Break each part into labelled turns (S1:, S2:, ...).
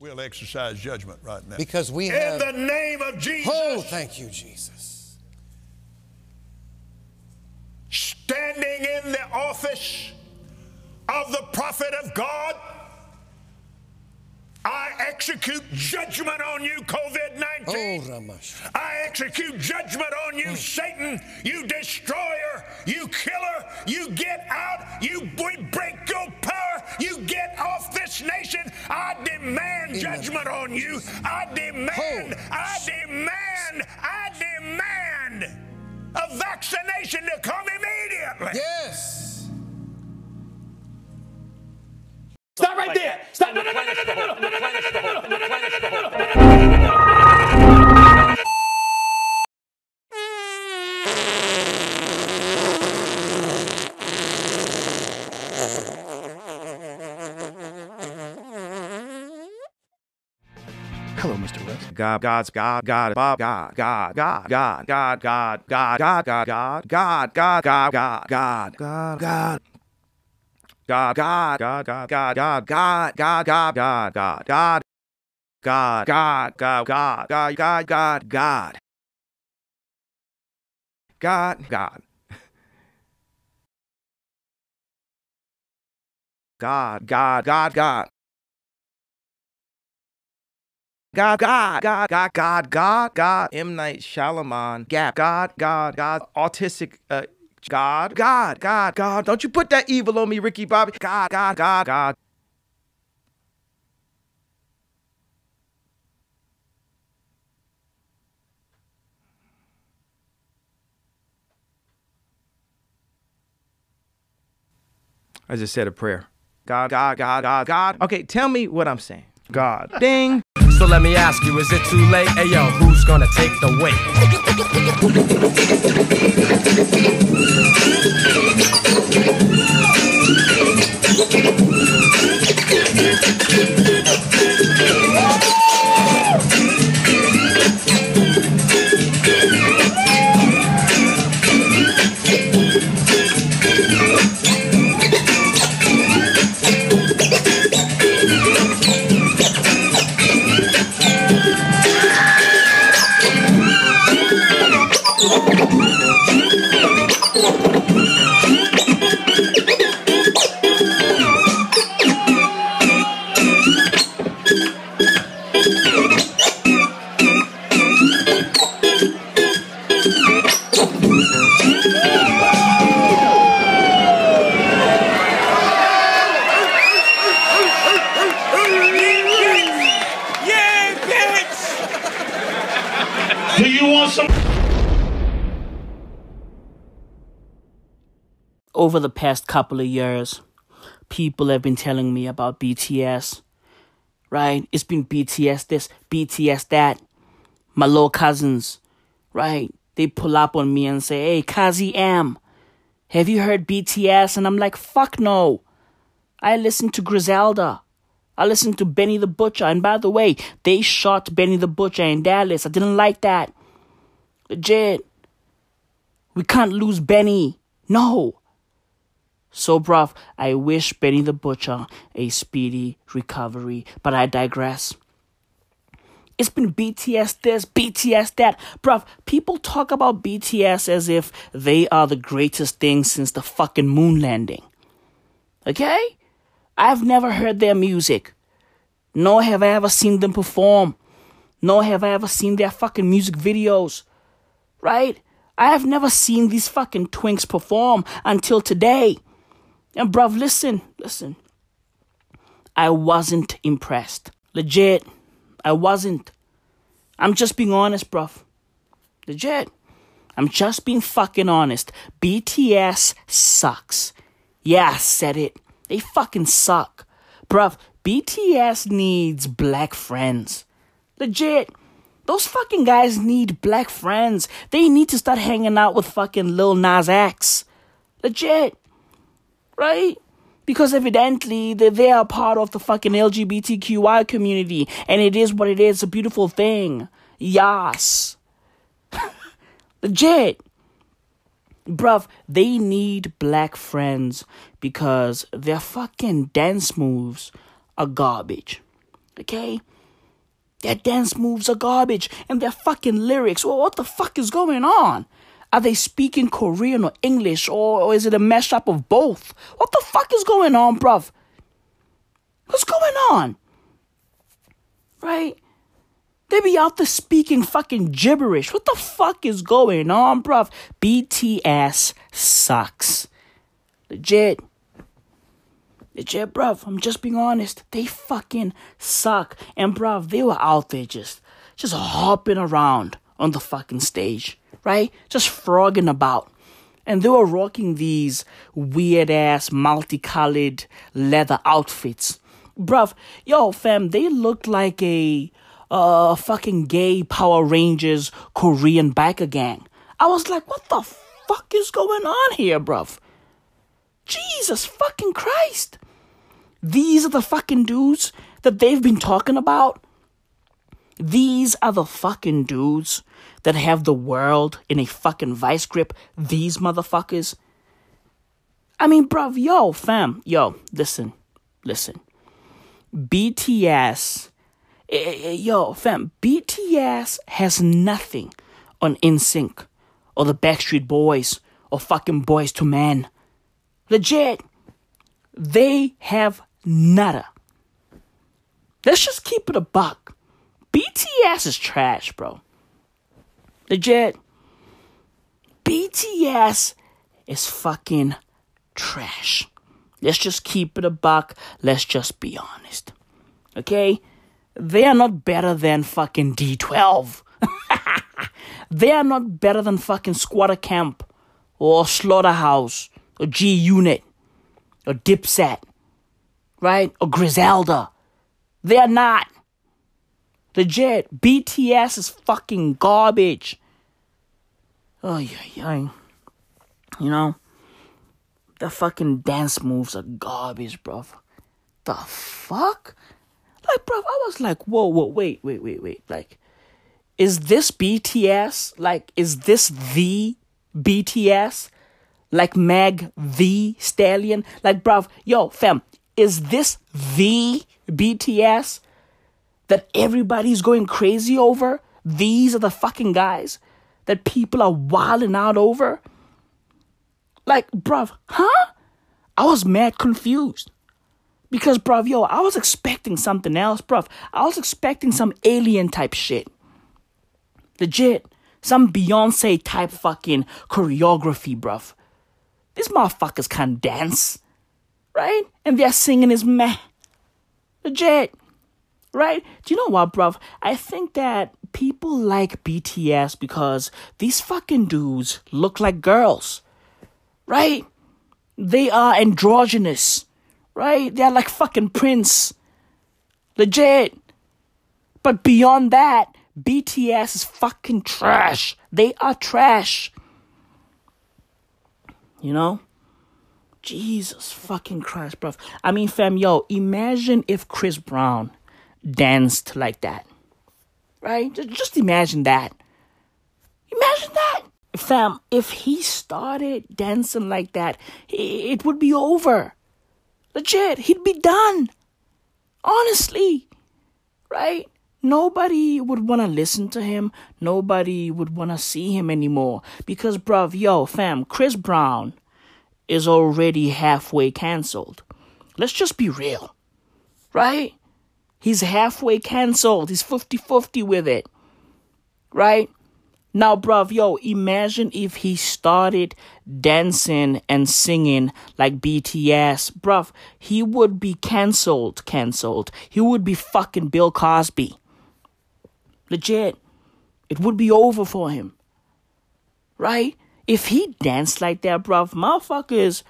S1: We'll exercise judgment right now.
S2: Because we
S1: In
S2: have.
S1: the name of Jesus.
S2: Oh, thank you, Jesus.
S1: standing in the office of the prophet of God, I execute judgment on you, COVID 19.
S2: Oh, Ramash.
S1: I execute judgment on you, hmm. Satan, you destroyer, you killer. You get out, you break your you get off this nation. I demand judgment on you. I demand, I demand, I demand a vaccination to come immediately.
S2: Yes.
S3: Stop right there. Stop. No, no, no, no, no, no, no, no, no, no, no, no, no, no, no, no, no, no, no.
S4: Hello,
S5: God, God's God, God, God, God, God, God, God, God, God, God, God, God, God, God, God, God, God, God, God. God, God, God, God, God, God, God, God, God, God, God, God. God, God, God, God, God, God, God, God. God, God. God, God, God, God. God, God, God, God, God, God, God, M. Night Shyamalan, Gap, God, God, God, autistic, uh, God, God, God, God, don't you put that evil on me, Ricky Bobby. God, God, God, God. I just said a prayer. God, God, God, God, God. Okay, tell me what I'm saying. God. Ding.
S6: So let me ask you, is it too late? Hey yo, who's gonna take the weight?
S7: Over the past couple of years, people have been telling me about BTS. Right? It's been BTS this, BTS that. My little cousins, right? They pull up on me and say, Hey, Kazi M, have you heard BTS? And I'm like, Fuck no. I listen to Griselda. I listened to Benny the Butcher. And by the way, they shot Benny the Butcher in Dallas. I didn't like that. Legit. We can't lose Benny. No. So, bruv, I wish Benny the Butcher a speedy recovery, but I digress. It's been BTS this, BTS that. Bruv, people talk about BTS as if they are the greatest thing since the fucking moon landing. Okay? I've never heard their music. Nor have I ever seen them perform. Nor have I ever seen their fucking music videos. Right? I have never seen these fucking twinks perform until today. And bruv, listen, listen. I wasn't impressed. Legit. I wasn't. I'm just being honest, bruv. Legit. I'm just being fucking honest. BTS sucks. Yeah, I said it. They fucking suck. Bruv, BTS needs black friends. Legit. Those fucking guys need black friends. They need to start hanging out with fucking Lil Nas X. Legit. Right? Because evidently they, they are part of the fucking LGBTQI community. And it is what it is. A beautiful thing. Yas. Legit. Bruv, they need black friends because their fucking dance moves are garbage. Okay? Their dance moves are garbage and their fucking lyrics. Well, what the fuck is going on? Are they speaking Korean or English or, or is it a mashup of both? What the fuck is going on, bruv? What's going on? Right? They be out there speaking fucking gibberish. What the fuck is going on, bruv? BTS sucks. Legit. Legit, bruv. I'm just being honest. They fucking suck. And bruv, they were out there just just hopping around on the fucking stage. Right? Just frogging about. And they were rocking these weird ass multicolored leather outfits. Bruv, yo, fam, they looked like a uh fucking gay Power Rangers Korean biker gang. I was like, what the fuck is going on here, bruv? Jesus fucking Christ. These are the fucking dudes that they've been talking about. These are the fucking dudes that have the world in a fucking vice grip. These motherfuckers. I mean, bruv, yo, fam, yo, listen, listen. BTS, eh, eh, yo, fam, BTS has nothing on NSYNC or the Backstreet Boys or fucking Boyz II Men. Legit. They have nada. Let's just keep it a buck. BTS is trash, bro. Legit. BTS is fucking trash. Let's just keep it a buck. Let's just be honest. Okay? They are not better than fucking D12. they are not better than fucking Squatter Camp or Slaughterhouse or G Unit or Dipset, right? Or Griselda. They are not. Legit. BTS is fucking garbage. Oh, yeah. You know? The fucking dance moves are garbage, bro. The fuck? Like, bro, I was like, whoa, whoa, wait, wait, wait, wait. Like, is this BTS? Like, is this the BTS? Like Meg the Stallion? Like, bruv, yo, fam, is this the BTS that everybody's going crazy over? These are the fucking guys that people are wilding out over? Like, bruv, huh? I was mad confused. Because, bruv, yo, I was expecting something else, bruv. I was expecting some alien type shit. Legit. Some Beyonce type fucking choreography, bruv. These motherfuckers can't dance. Right? And their singing is meh. Legit. Right? Do you know what, bruv? I think that people like BTS because these fucking dudes look like girls. Right? They are androgynous. Right? They're like fucking Prince. Legit. But beyond that, BTS is fucking trash. They are trash. You know? Jesus fucking Christ, bruv. I mean, fam, yo, imagine if Chris Brown danced like that. Right? Just, imagine that. Imagine that. Fam, if he started dancing like that, it would be over. Legit, he'd be done. Honestly. Right? Nobody would want to listen to him. Nobody would want to see him anymore. Because, bruv, yo, fam, Chris Brown is already halfway cancelled. Let's just be real. Right? He's halfway cancelled. He's 50 50 with it. Right? Now, bruv, yo, imagine if he started dancing and singing like BTS. Bruv, he would be cancelled, cancelled. He would be fucking Bill Cosby. Legit. It would be over for him. Right? If he danced like that, bruv, motherfuckers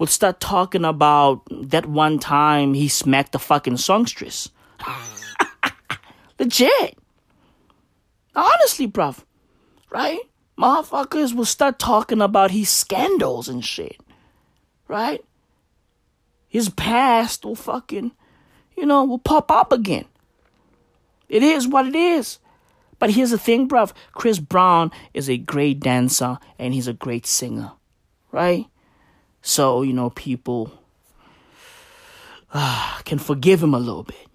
S7: would start talking about that one time he smacked the fucking songstress. Legit. Honestly, bruv. Right? Motherfuckers will start talking about his scandals and shit. Right? His past will fucking, you know, will pop up again. It is what it is. But here's the thing, bruv. Chris Brown is a great dancer and he's a great singer. Right? So, you know, people uh, can forgive him a little bit.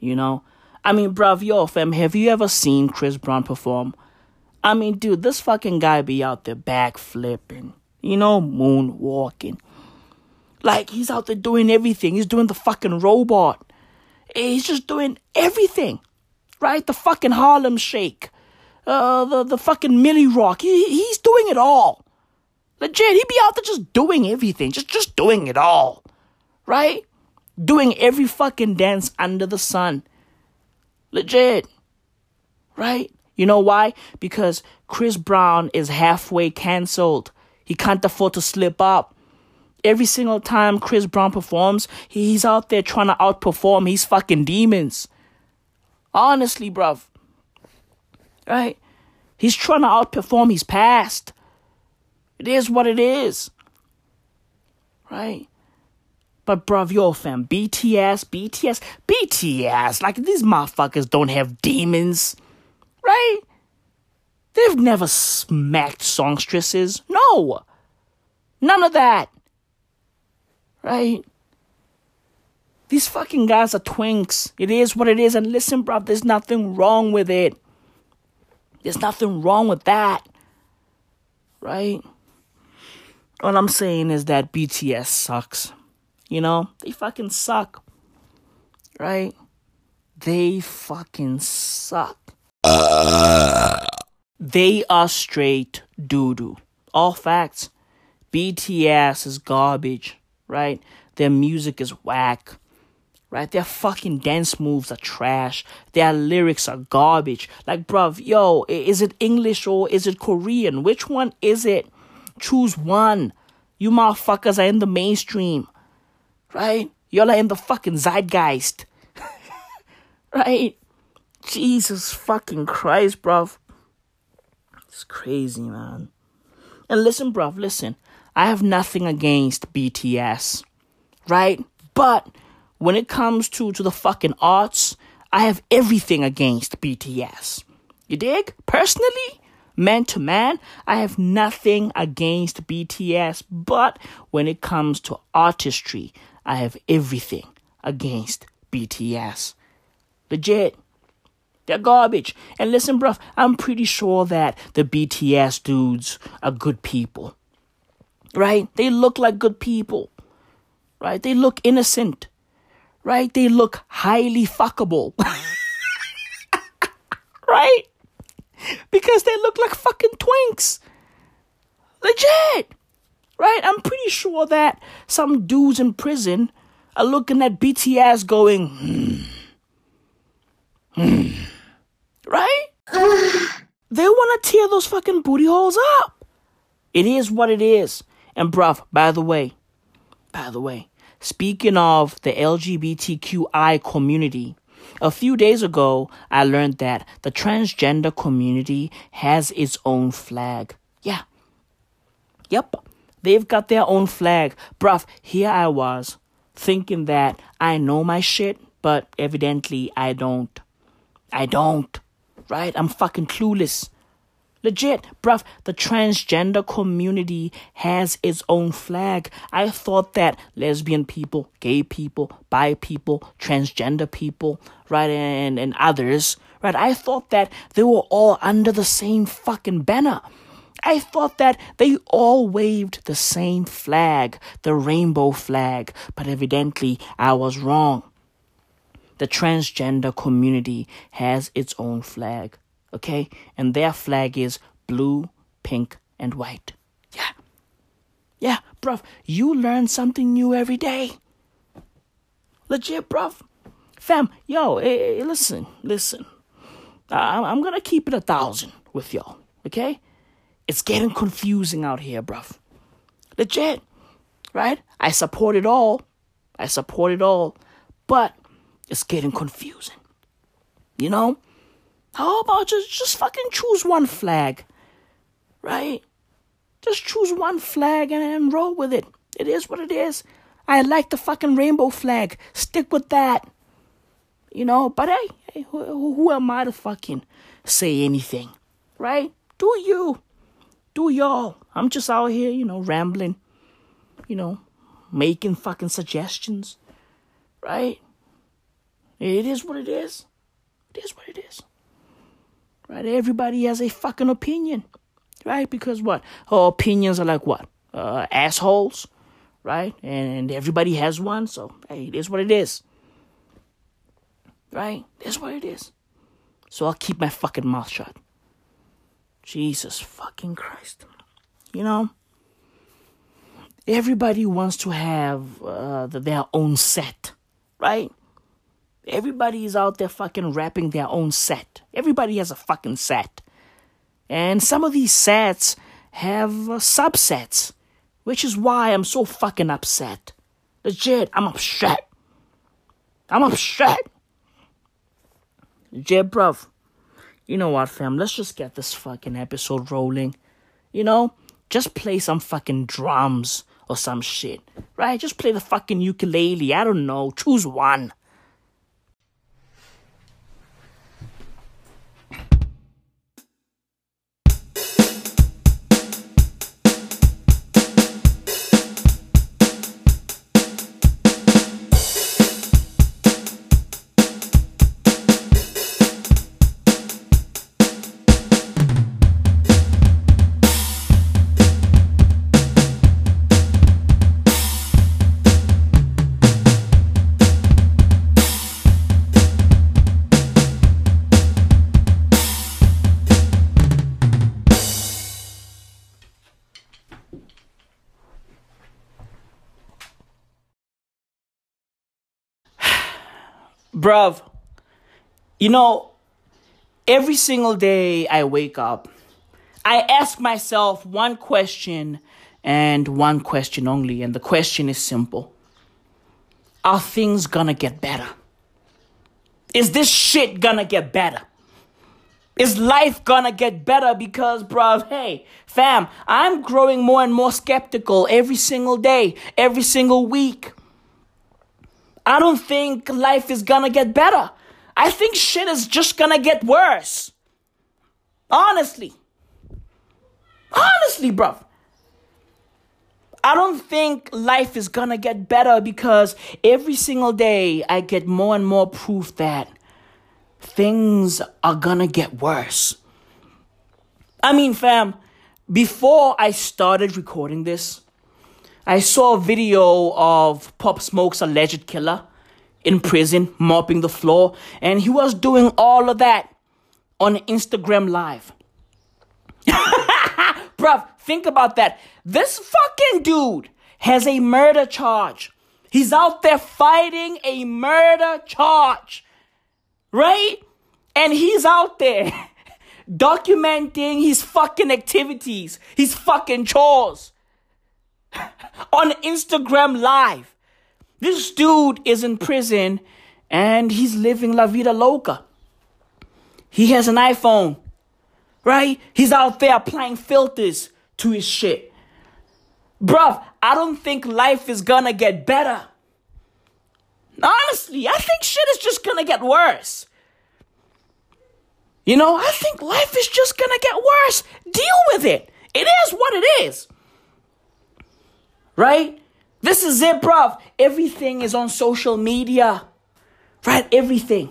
S7: You know? I mean, bruv, yo, fam, have you ever seen Chris Brown perform? I mean, dude, this fucking guy be out there backflipping, you know, moonwalking. Like, he's out there doing everything. He's doing the fucking robot. He's just doing everything, right? The fucking Harlem Shake, uh, the, the fucking Milly Rock. He, he's doing it all. Legit, he'd be out there just doing everything, just, just doing it all, right? Doing every fucking dance under the sun. Legit, right? You know why? Because Chris Brown is halfway cancelled. He can't afford to slip up. Every single time Chris Brown performs, he's out there trying to outperform his fucking demons. Honestly, bruv. Right? He's trying to outperform his past. It is what it is. Right? But bruv, yo fam, BTS, BTS, BTS, like these motherfuckers don't have demons. Right? They've never smacked songstresses. No. None of that. Right? These fucking guys are twinks. It is what it is. And listen, bruv, there's nothing wrong with it. There's nothing wrong with that. Right? All I'm saying is that BTS sucks. You know? They fucking suck. Right? They fucking suck. They are straight doo doo. All facts. BTS is garbage, right? Their music is whack, right? Their fucking dance moves are trash. Their lyrics are garbage. Like, bruv, yo, is it English or is it Korean? Which one is it? Choose one. You motherfuckers are in the mainstream, right? Y'all are in the fucking zeitgeist, right? Jesus fucking Christ, bruv. It's crazy, man. And listen, bruv, listen. I have nothing against BTS, right? But when it comes to, to the fucking arts, I have everything against BTS. You dig? Personally, man to man, I have nothing against BTS. But when it comes to artistry, I have everything against BTS. Legit. They're garbage. And listen, bruv, I'm pretty sure that the BTS dudes are good people. Right? They look like good people. Right? They look innocent. Right? They look highly fuckable. right? Because they look like fucking twinks. Legit. Right? I'm pretty sure that some dudes in prison are looking at BTS going, hmm. Hmm. Right? they want to tear those fucking booty holes up. It is what it is. And bruv, by the way, by the way, speaking of the LGBTQI community, a few days ago I learned that the transgender community has its own flag. Yeah. Yep. They've got their own flag. Bruv, here I was thinking that I know my shit, but evidently I don't. I don't. Right? I'm fucking clueless. Legit, bruv, the transgender community has its own flag. I thought that lesbian people, gay people, bi people, transgender people, right, and, and others, right, I thought that they were all under the same fucking banner. I thought that they all waved the same flag, the rainbow flag, but evidently I was wrong. The transgender community has its own flag, okay? And their flag is blue, pink, and white. Yeah. Yeah, bruv, you learn something new every day. Legit, bruv. Fam, yo, hey, hey, listen, listen. I- I'm gonna keep it a thousand with y'all, okay? It's getting confusing out here, bruv. Legit, right? I support it all. I support it all. But it's getting confusing. You know? How about just just fucking choose one flag? Right? Just choose one flag and, and roll with it. It is what it is. I like the fucking rainbow flag. Stick with that. You know, but hey, hey who, who who am I to fucking say anything? Right? Do you. Do y'all. I'm just out here, you know, rambling. You know, making fucking suggestions. Right? It is what it is. It is what it is. Right? Everybody has a fucking opinion. Right? Because what? Our opinions are like what? Uh, assholes. Right? And everybody has one. So, hey, it is what it is. Right? That's what it is. So I'll keep my fucking mouth shut. Jesus fucking Christ. You know? Everybody wants to have uh, their own set, right? Everybody is out there fucking rapping their own set. Everybody has a fucking set. And some of these sets have uh, subsets, which is why I'm so fucking upset. Legit, I'm upset. I'm upset. Legit, bruv. You know what, fam? Let's just get this fucking episode rolling. You know? Just play some fucking drums or some shit. Right? Just play the fucking ukulele. I don't know. Choose one. Bruv, you know, every single day I wake up, I ask myself one question and one question only. And the question is simple Are things gonna get better? Is this shit gonna get better? Is life gonna get better? Because, bruv, hey, fam, I'm growing more and more skeptical every single day, every single week. I don't think life is gonna get better. I think shit is just gonna get worse. Honestly. Honestly, bruv. I don't think life is gonna get better because every single day I get more and more proof that things are gonna get worse. I mean, fam, before I started recording this, I saw a video of Pop Smoke's alleged killer in prison mopping the floor, and he was doing all of that on Instagram Live. Bruv, think about that. This fucking dude has a murder charge. He's out there fighting a murder charge. Right? And he's out there documenting his fucking activities, his fucking chores on Instagram Live. This dude is in prison and he's living La Vida Loca. He has an iPhone, right? He's out there applying filters to his shit. Bruv, I don't think life is gonna get better. Honestly, I think shit is just gonna get worse. You know, I think life is just gonna get worse. Deal with it. It is what it is. Right? This is it, bruv. Everything is on social media. Right? Everything.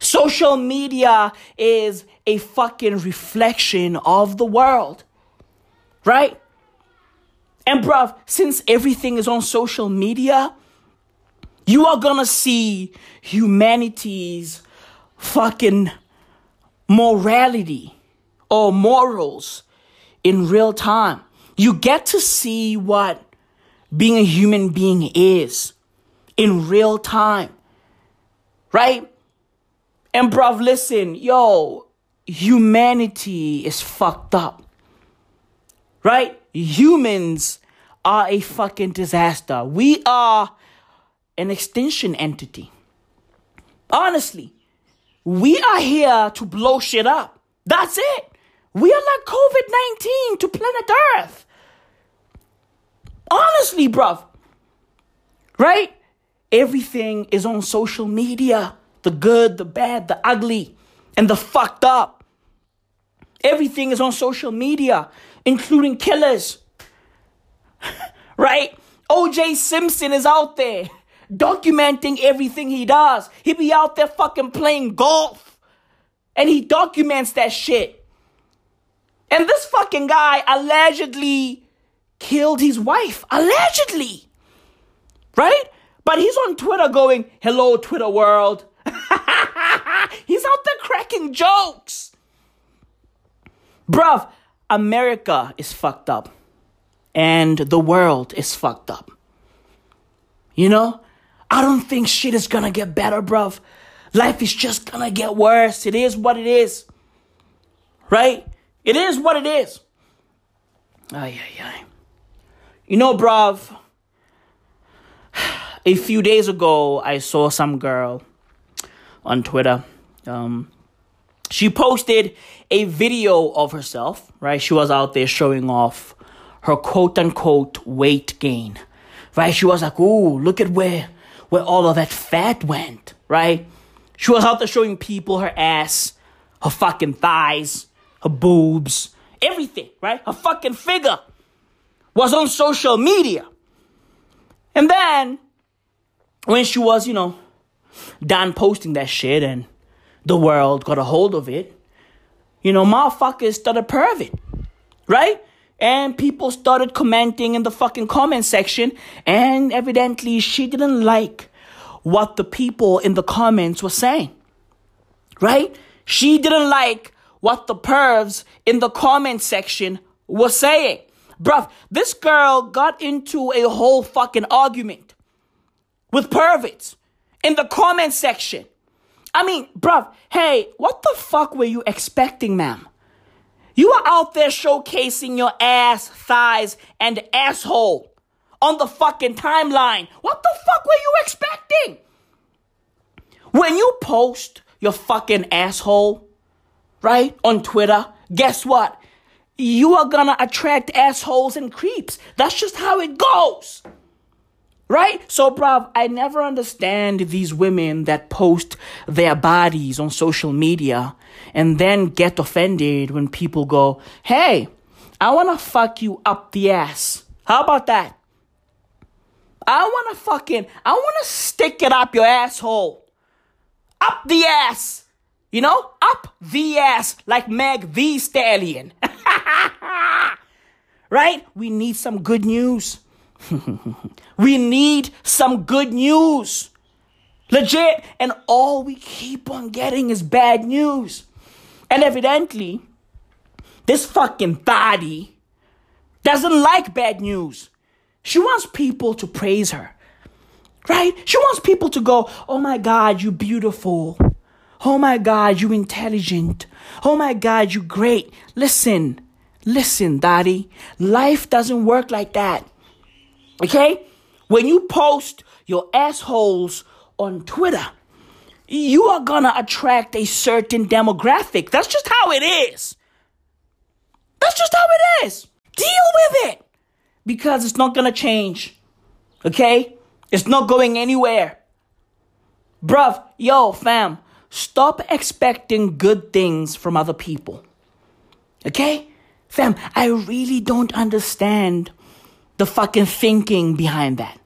S7: Social media is a fucking reflection of the world. Right? And, bruv, since everything is on social media, you are gonna see humanity's fucking morality or morals in real time. You get to see what being a human being is in real time. Right? And bruv, listen, yo, humanity is fucked up. Right? Humans are a fucking disaster. We are an extinction entity. Honestly, we are here to blow shit up. That's it. We are like COVID 19 to planet Earth. Honestly, bruv. Right? Everything is on social media the good, the bad, the ugly, and the fucked up. Everything is on social media, including killers. right? OJ Simpson is out there documenting everything he does. He be out there fucking playing golf. And he documents that shit. And this fucking guy allegedly killed his wife. Allegedly. Right? But he's on Twitter going, hello, Twitter world. he's out there cracking jokes. Bruv, America is fucked up. And the world is fucked up. You know? I don't think shit is gonna get better, bruv. Life is just gonna get worse. It is what it is. Right? It is what it is. Ay, ay, ay. You know, bruv, a few days ago, I saw some girl on Twitter. Um, she posted a video of herself, right? She was out there showing off her quote unquote weight gain, right? She was like, ooh, look at where, where all of that fat went, right? She was out there showing people her ass, her fucking thighs, her boobs, everything, right? Her fucking figure was on social media. And then, when she was, you know, done posting that shit and the world got a hold of it, you know, motherfuckers started perving, right? And people started commenting in the fucking comment section, and evidently she didn't like what the people in the comments were saying, right? She didn't like what the pervs in the comment section were saying. Bruv, this girl got into a whole fucking argument with perverts in the comment section. I mean, bruv, hey, what the fuck were you expecting, ma'am? You are out there showcasing your ass, thighs, and asshole on the fucking timeline. What the fuck were you expecting? When you post your fucking asshole, right, on Twitter, guess what? You are gonna attract assholes and creeps. That's just how it goes. Right? So, bruv, I never understand these women that post their bodies on social media and then get offended when people go, hey, I wanna fuck you up the ass. How about that? I wanna fucking, I wanna stick it up your asshole. Up the ass. You know? Up the ass like Meg the Stallion. right? We need some good news. we need some good news. Legit. And all we keep on getting is bad news. And evidently, this fucking thotty doesn't like bad news. She wants people to praise her. Right? She wants people to go, oh my God, you beautiful. Oh my God, you intelligent. Oh my God, you great. Listen, listen, Daddy. Life doesn't work like that. Okay? When you post your assholes on Twitter, you are gonna attract a certain demographic. That's just how it is. That's just how it is. Deal with it. Because it's not gonna change. Okay? It's not going anywhere. Bruv, yo, fam, stop expecting good things from other people. Okay? Fam, I really don't understand the fucking thinking behind that.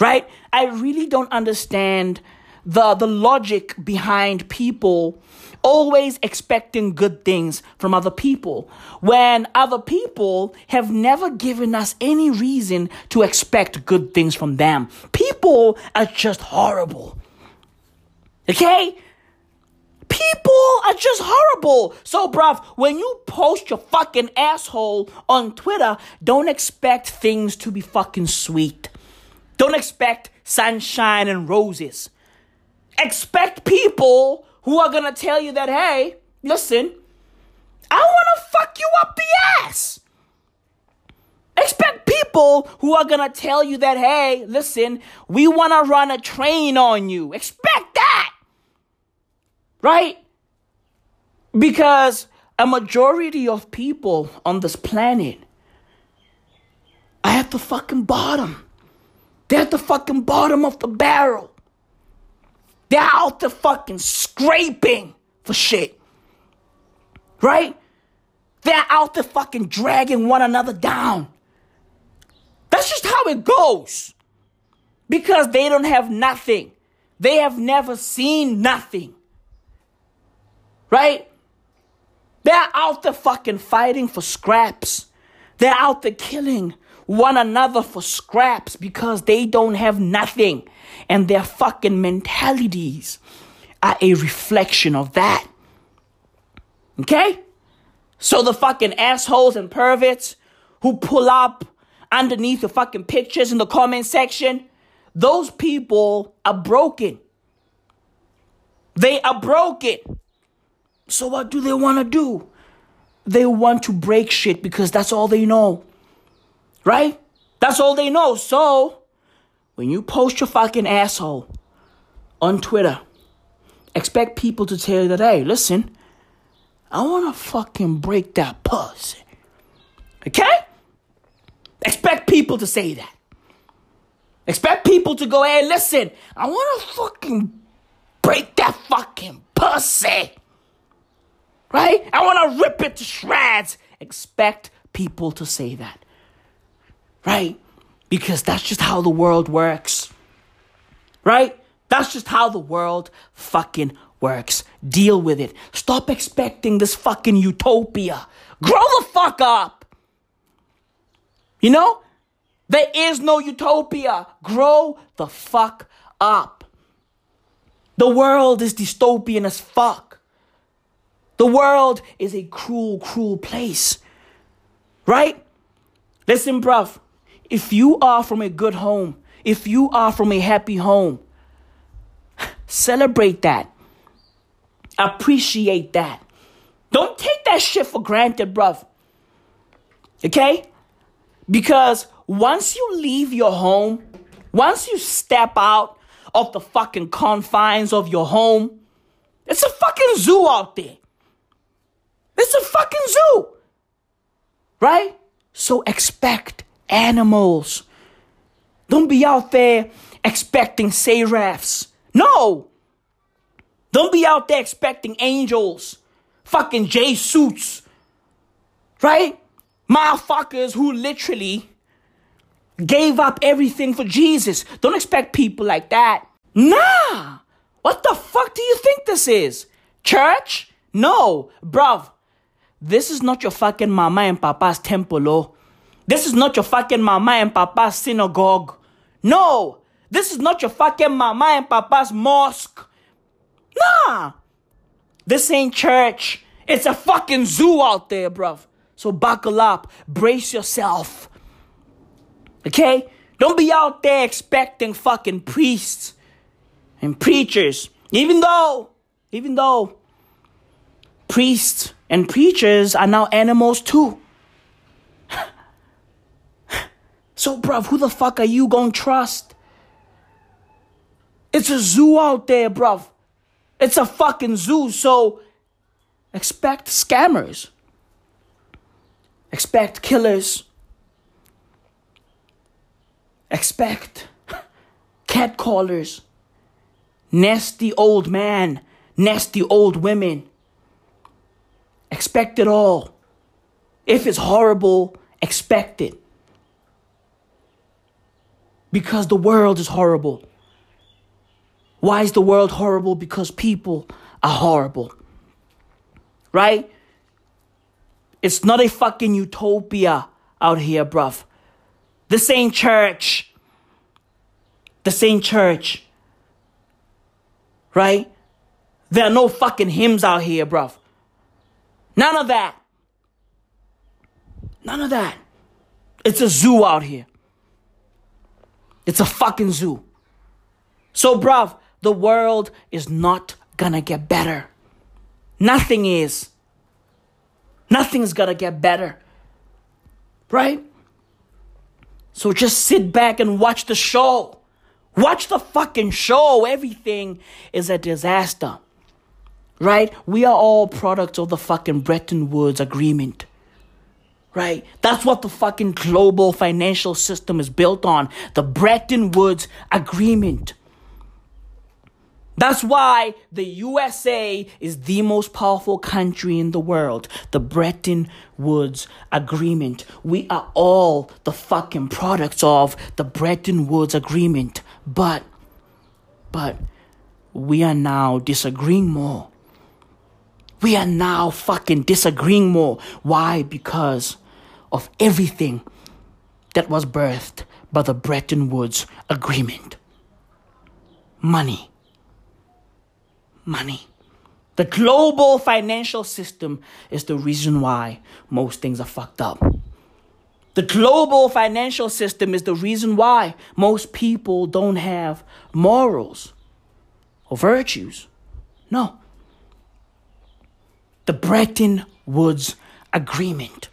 S7: Right? I really don't understand the the logic behind people always expecting good things from other people when other people have never given us any reason to expect good things from them. People are just horrible. Okay? People are just horrible. So, bruv, when you post your fucking asshole on Twitter, don't expect things to be fucking sweet. Don't expect sunshine and roses. Expect people who are gonna tell you that, hey, listen, I wanna fuck you up the ass. Expect people who are gonna tell you that, hey, listen, we wanna run a train on you. Expect that. Right? Because a majority of people on this planet are at the fucking bottom. They're at the fucking bottom of the barrel. They're out there fucking scraping for shit. Right? They're out there fucking dragging one another down. That's just how it goes. Because they don't have nothing. They have never seen nothing. Right? They're out there fucking fighting for scraps. They're out there killing one another for scraps because they don't have nothing. And their fucking mentalities are a reflection of that. Okay? So the fucking assholes and perverts who pull up underneath the fucking pictures in the comment section, those people are broken. They are broken. So what do they want to do? They want to break shit because that's all they know. Right? That's all they know. So, when you post your fucking asshole on Twitter, expect people to tell you that, hey, listen, I want to fucking break that pussy. Okay? Expect people to say that. Expect people to go, hey, listen, I want to fucking break that fucking pussy. Right? I want to rip it to shreds. Expect people to say that. Right? Because that's just how the world works. Right? That's just how the world fucking works. Deal with it. Stop expecting this fucking utopia. Grow the fuck up. You know? There is no utopia. Grow the fuck up. The world is dystopian as fuck. The world is a cruel, cruel place. Right? Listen, bruv. If you are from a good home, if you are from a happy home, celebrate that. Appreciate that. Don't take that shit for granted, bruv. Okay? Because once you leave your home, once you step out of the fucking confines of your home, it's a fucking zoo out there. It's a fucking zoo. Right? So expect animals. Don't be out there expecting seraphs. No. Don't be out there expecting angels. Fucking Jesuits. Right? Motherfuckers who literally gave up everything for Jesus. Don't expect people like that. Nah. What the fuck do you think this is? Church? No, bruv. This is not your fucking mama and papa's temple, oh. This is not your fucking mama and papa's synagogue. No, this is not your fucking mama and papa's mosque. Nah, this ain't church. It's a fucking zoo out there, bruv. So buckle up, brace yourself. Okay? Don't be out there expecting fucking priests and preachers. Even though, even though priests and preachers are now animals too. so, bruv, who the fuck are you gonna trust? It's a zoo out there, bruv. It's a fucking zoo, so expect scammers. Expect killers. Expect catcallers. Nasty old man. Nasty old women. Expect it all. If it's horrible, expect it. Because the world is horrible. Why is the world horrible? Because people are horrible. Right? It's not a fucking utopia out here, bruv. The same church. The same church. Right? There are no fucking hymns out here, bruv. None of that. None of that. It's a zoo out here. It's a fucking zoo. So, bruv, the world is not gonna get better. Nothing is. Nothing's gonna get better. Right? So just sit back and watch the show. Watch the fucking show. Everything is a disaster. Right? We are all products of the fucking Bretton Woods Agreement. Right? That's what the fucking global financial system is built on. The Bretton Woods Agreement. That's why the USA is the most powerful country in the world. The Bretton Woods Agreement. We are all the fucking products of the Bretton Woods Agreement, But, but, we are now disagreeing more. We are now fucking disagreeing more. Why? Because of everything that was birthed by the Bretton Woods Agreement. Money. Money. The global financial system is the reason why most things are fucked up. The global financial system is the reason why most people don't have morals or virtues. No. The Bretton Woods Agreement.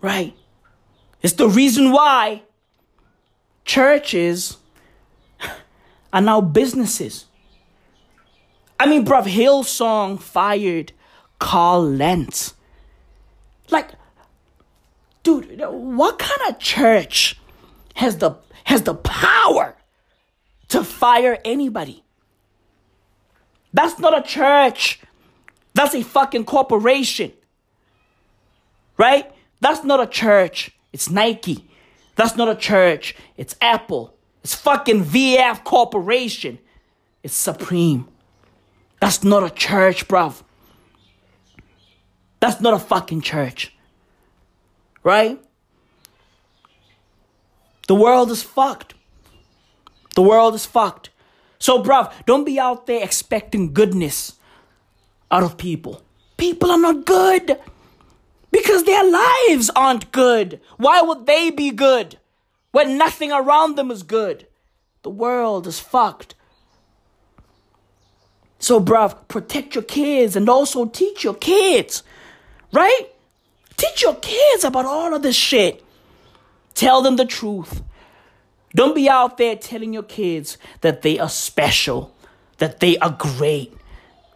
S7: Right? It's the reason why churches are now businesses. I mean, bruv, Hillsong fired Carl Lentz. Like, dude, what kind of church has the has the power to fire anybody? That's not a church. That's a fucking corporation. Right? That's not a church. It's Nike. That's not a church. It's Apple. It's fucking VF Corporation. It's Supreme. That's not a church, bruv. That's not a fucking church. Right? The world is fucked. The world is fucked. So, bruv, don't be out there expecting goodness out of people. People are not good because their lives aren't good. Why would they be good when nothing around them is good? The world is fucked. So, bruv, protect your kids and also teach your kids, right? Teach your kids about all of this shit. Tell them the truth. Don't be out there telling your kids that they are special, that they are great,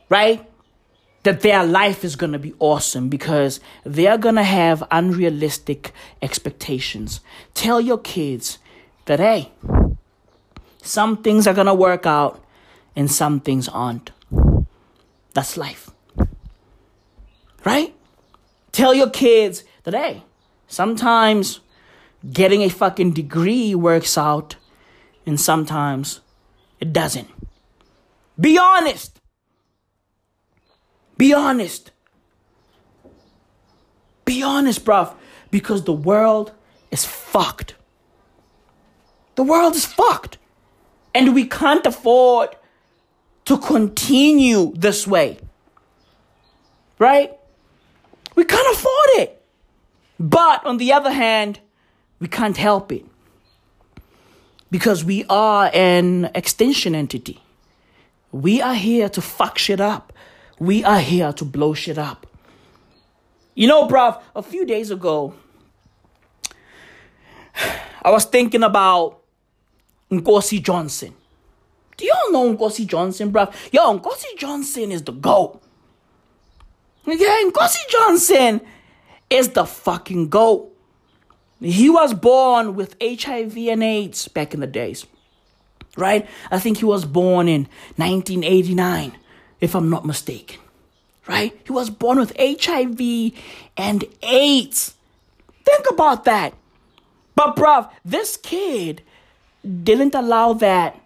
S7: right? That their life is gonna be awesome because they're gonna have unrealistic expectations. Tell your kids that, hey, some things are gonna work out and some things aren't. That's life. Right? Tell your kids that, hey, sometimes getting a fucking degree works out and sometimes it doesn't. Be honest. Be honest. Be honest, bruv, because the world is fucked. The world is fucked. And we can't afford to continue this way. Right? We can't afford it. But on the other hand, we can't help it. Because we are an extension entity. We are here to fuck shit up. We are here to blow shit up. You know, bruv, a few days ago, I was thinking about Nkosi Johnson. Do y'all know Nkosi Johnson, bruv? Yo, Nkosi Johnson is the GOAT. Yeah, Nkosi Johnson is the fucking GOAT. He was born with HIV and AIDS back in the days. Right? I think he was born in 1989, if I'm not mistaken. Right? He was born with HIV and AIDS. Think about that. But, bruv, this kid didn't allow that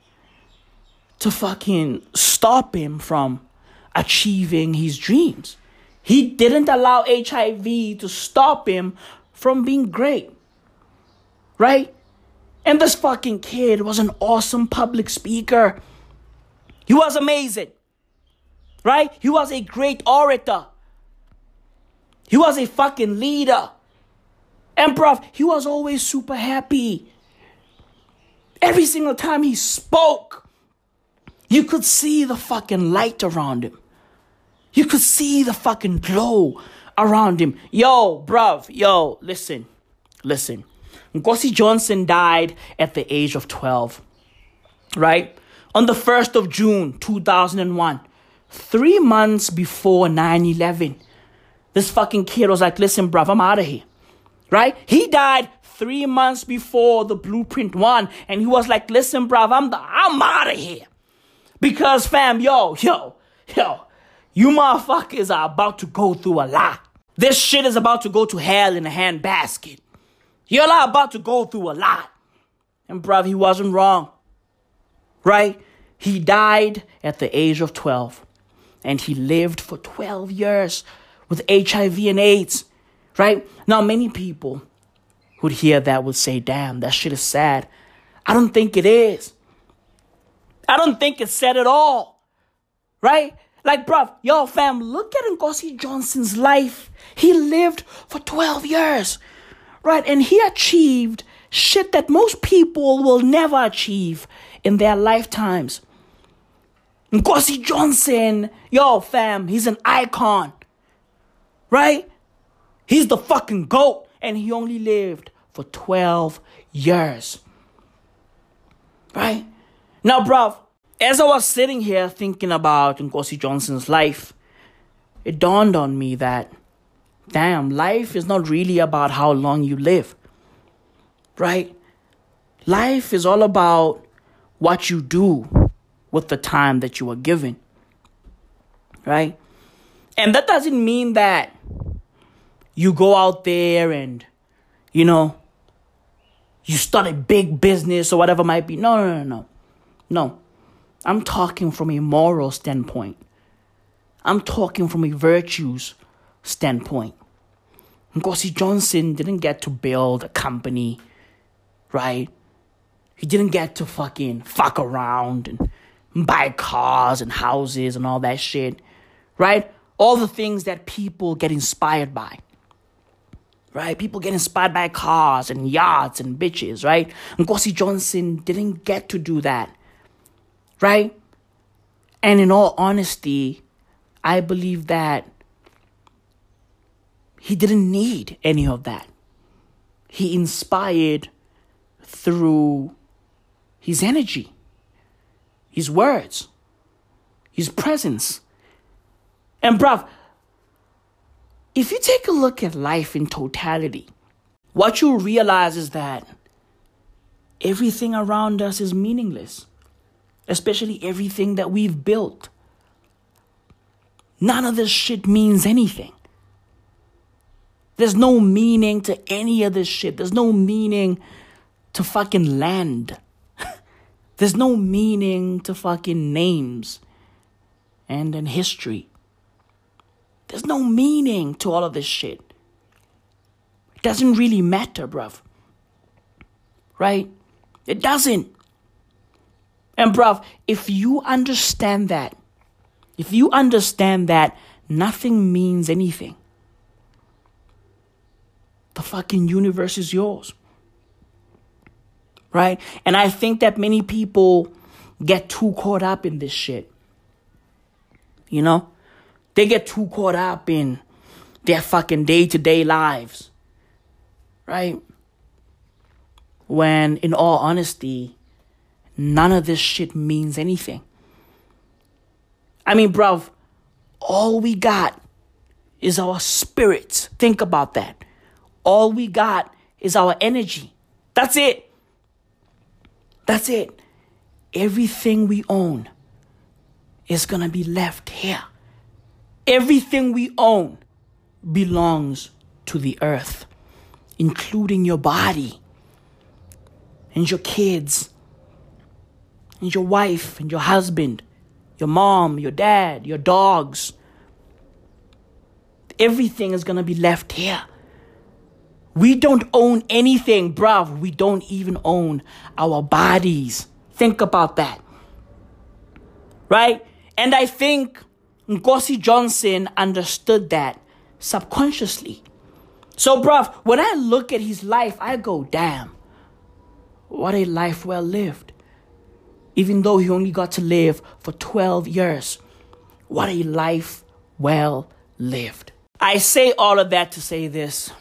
S7: to fucking stop him from achieving his dreams. He didn't allow HIV to stop him from being great. Right? And this fucking kid was an awesome public speaker. He was amazing. Right? He was a great orator. He was a fucking leader. Bruv, he was always super happy. Every single time he spoke, you could see the fucking light around him. You could see the fucking glow around him. Yo, bruv, yo, listen, listen. Nkosi Johnson died at the age of 12, right? On the 1st of June 2001, three months before 9 11. This fucking kid was like, listen, bruv, I'm out of here, right? He died three months before the blueprint one, and he was like, listen, bruv, I'm, the, I'm out of here. Because, fam, yo, yo, yo, you motherfuckers are about to go through a lot. This shit is about to go to hell in a handbasket. You're about to go through a lot. And bruv, he wasn't wrong. Right? He died at the age of 12. And he lived for 12 years with HIV and AIDS. Right? Now, many people who'd hear that would say, damn, that shit is sad. I don't think it is. I don't think it's sad at all. Right? Like, bruv, yo, fam, look at Nkosi Johnson's life. He lived for 12 years. Right? And he achieved shit that most people will never achieve in their lifetimes. Nkosi Johnson, yo, fam, he's an icon. Right? He's the fucking GOAT. And he only lived for 12 years. Right? Now, bruv, as I was sitting here thinking about Nkosi Johnson's life, it dawned on me that, damn, life is not really about how long you live. Right? Life is all about what you do with the time that you are given. Right? And that doesn't mean that you go out there and, you know, you start a big business or whatever might be. No, no, no, no. No. I'm talking from a moral standpoint. I'm talking from a virtues standpoint. Nkosi Johnson didn't get to build a company, right? He didn't get to fucking fuck around and buy cars and houses and all that shit, right? All the things that people get inspired by right? People get inspired by cars and yachts and bitches, right? Nkosi Johnson didn't get to do that, right? And in all honesty, I believe that he didn't need any of that. He inspired through his energy, his words, his presence. And bruv, if you take a look at life in totality, what you'll realize is that everything around us is meaningless, especially everything that we've built. None of this shit means anything. There's no meaning to any of this shit. There's no meaning to fucking land. There's no meaning to fucking names and in history. There's no meaning to all of this shit. It doesn't really matter, bruv. Right? It doesn't. And, bruv, if you understand that, if you understand that nothing means anything, the fucking universe is yours. Right? And I think that many people get too caught up in this shit. You know? They get too caught up in their fucking day to day lives. Right? When, in all honesty, none of this shit means anything. I mean, bruv, all we got is our spirits. Think about that. All we got is our energy. That's it. That's it. Everything we own is gonna be left here. Everything we own belongs to the earth, including your body and your kids and your wife and your husband, your mom, your dad, your dogs. Everything is going to be left here. We don't own anything, bruv. We don't even own our bodies. Think about that. Right? And I think Nkosi Johnson understood that subconsciously. So, bruv, when I look at his life, I go, damn, what a life well lived. Even though he only got to live for 12 years, what a life well lived. I say all of that to say this.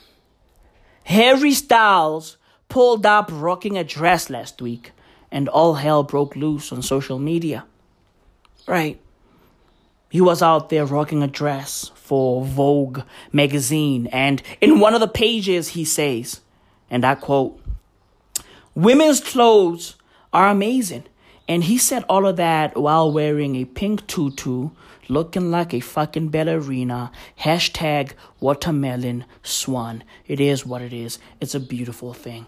S7: Harry Styles pulled up rocking a dress last week, and all hell broke loose on social media. Right. He was out there rocking a dress for Vogue magazine, and in one of the pages he says, and I quote, Women's clothes are amazing. And he said all of that while wearing a pink tutu, looking like a fucking ballerina. Hashtag watermelon swan. It is what it is. It's a beautiful thing.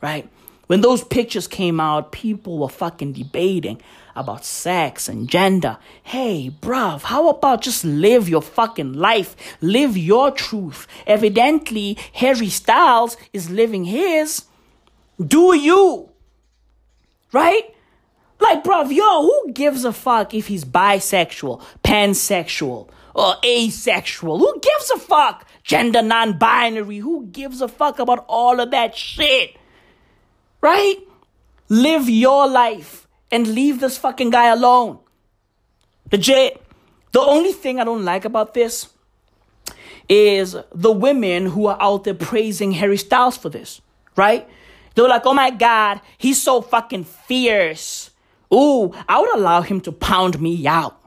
S7: Right? When those pictures came out, people were fucking debating about sex and gender. Hey, bruv, how about just live your fucking life? Live your truth. Evidently, Harry Styles is living his. Do you? Right? Like, bruv, yo, who gives a fuck if he's bisexual, pansexual, or asexual? Who gives a fuck? Gender non binary. Who gives a fuck about all of that shit? Right? Live your life and leave this fucking guy alone. Legit. The only thing I don't like about this is the women who are out there praising Harry Styles for this, right? They're like, oh my God, he's so fucking fierce. Ooh, I would allow him to pound me out.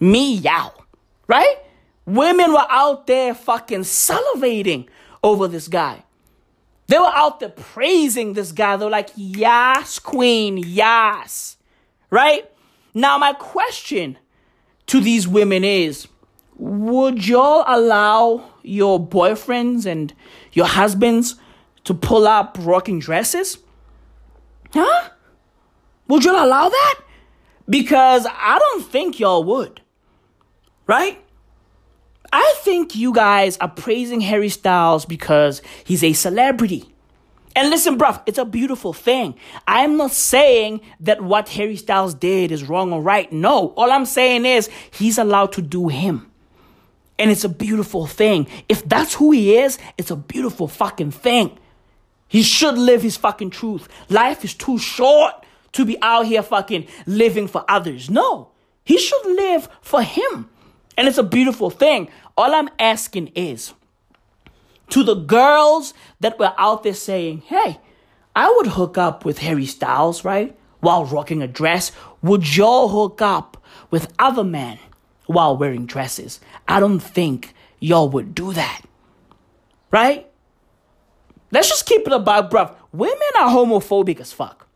S7: Me out, right? Women were out there fucking salivating over this guy. They were out there praising this guy. They're like, yes, queen, yes. Right? Now, my question to these women is would y'all allow your boyfriends and your husbands to pull up rocking dresses? Huh? Would y'all allow that? Because I don't think y'all would. Right? I think you guys are praising Harry Styles because he's a celebrity. And listen, bruv, it's a beautiful thing. I'm not saying that what Harry Styles did is wrong or right. No, all I'm saying is he's allowed to do him. And it's a beautiful thing. If that's who he is, it's a beautiful fucking thing. He should live his fucking truth. Life is too short to be out here fucking living for others. No, he should live for him. And it's a beautiful thing. All I'm asking is to the girls that were out there saying, hey, I would hook up with Harry Styles, right? While rocking a dress. Would y'all hook up with other men while wearing dresses? I don't think y'all would do that. Right? Let's just keep it about, bruv. Women are homophobic as fuck.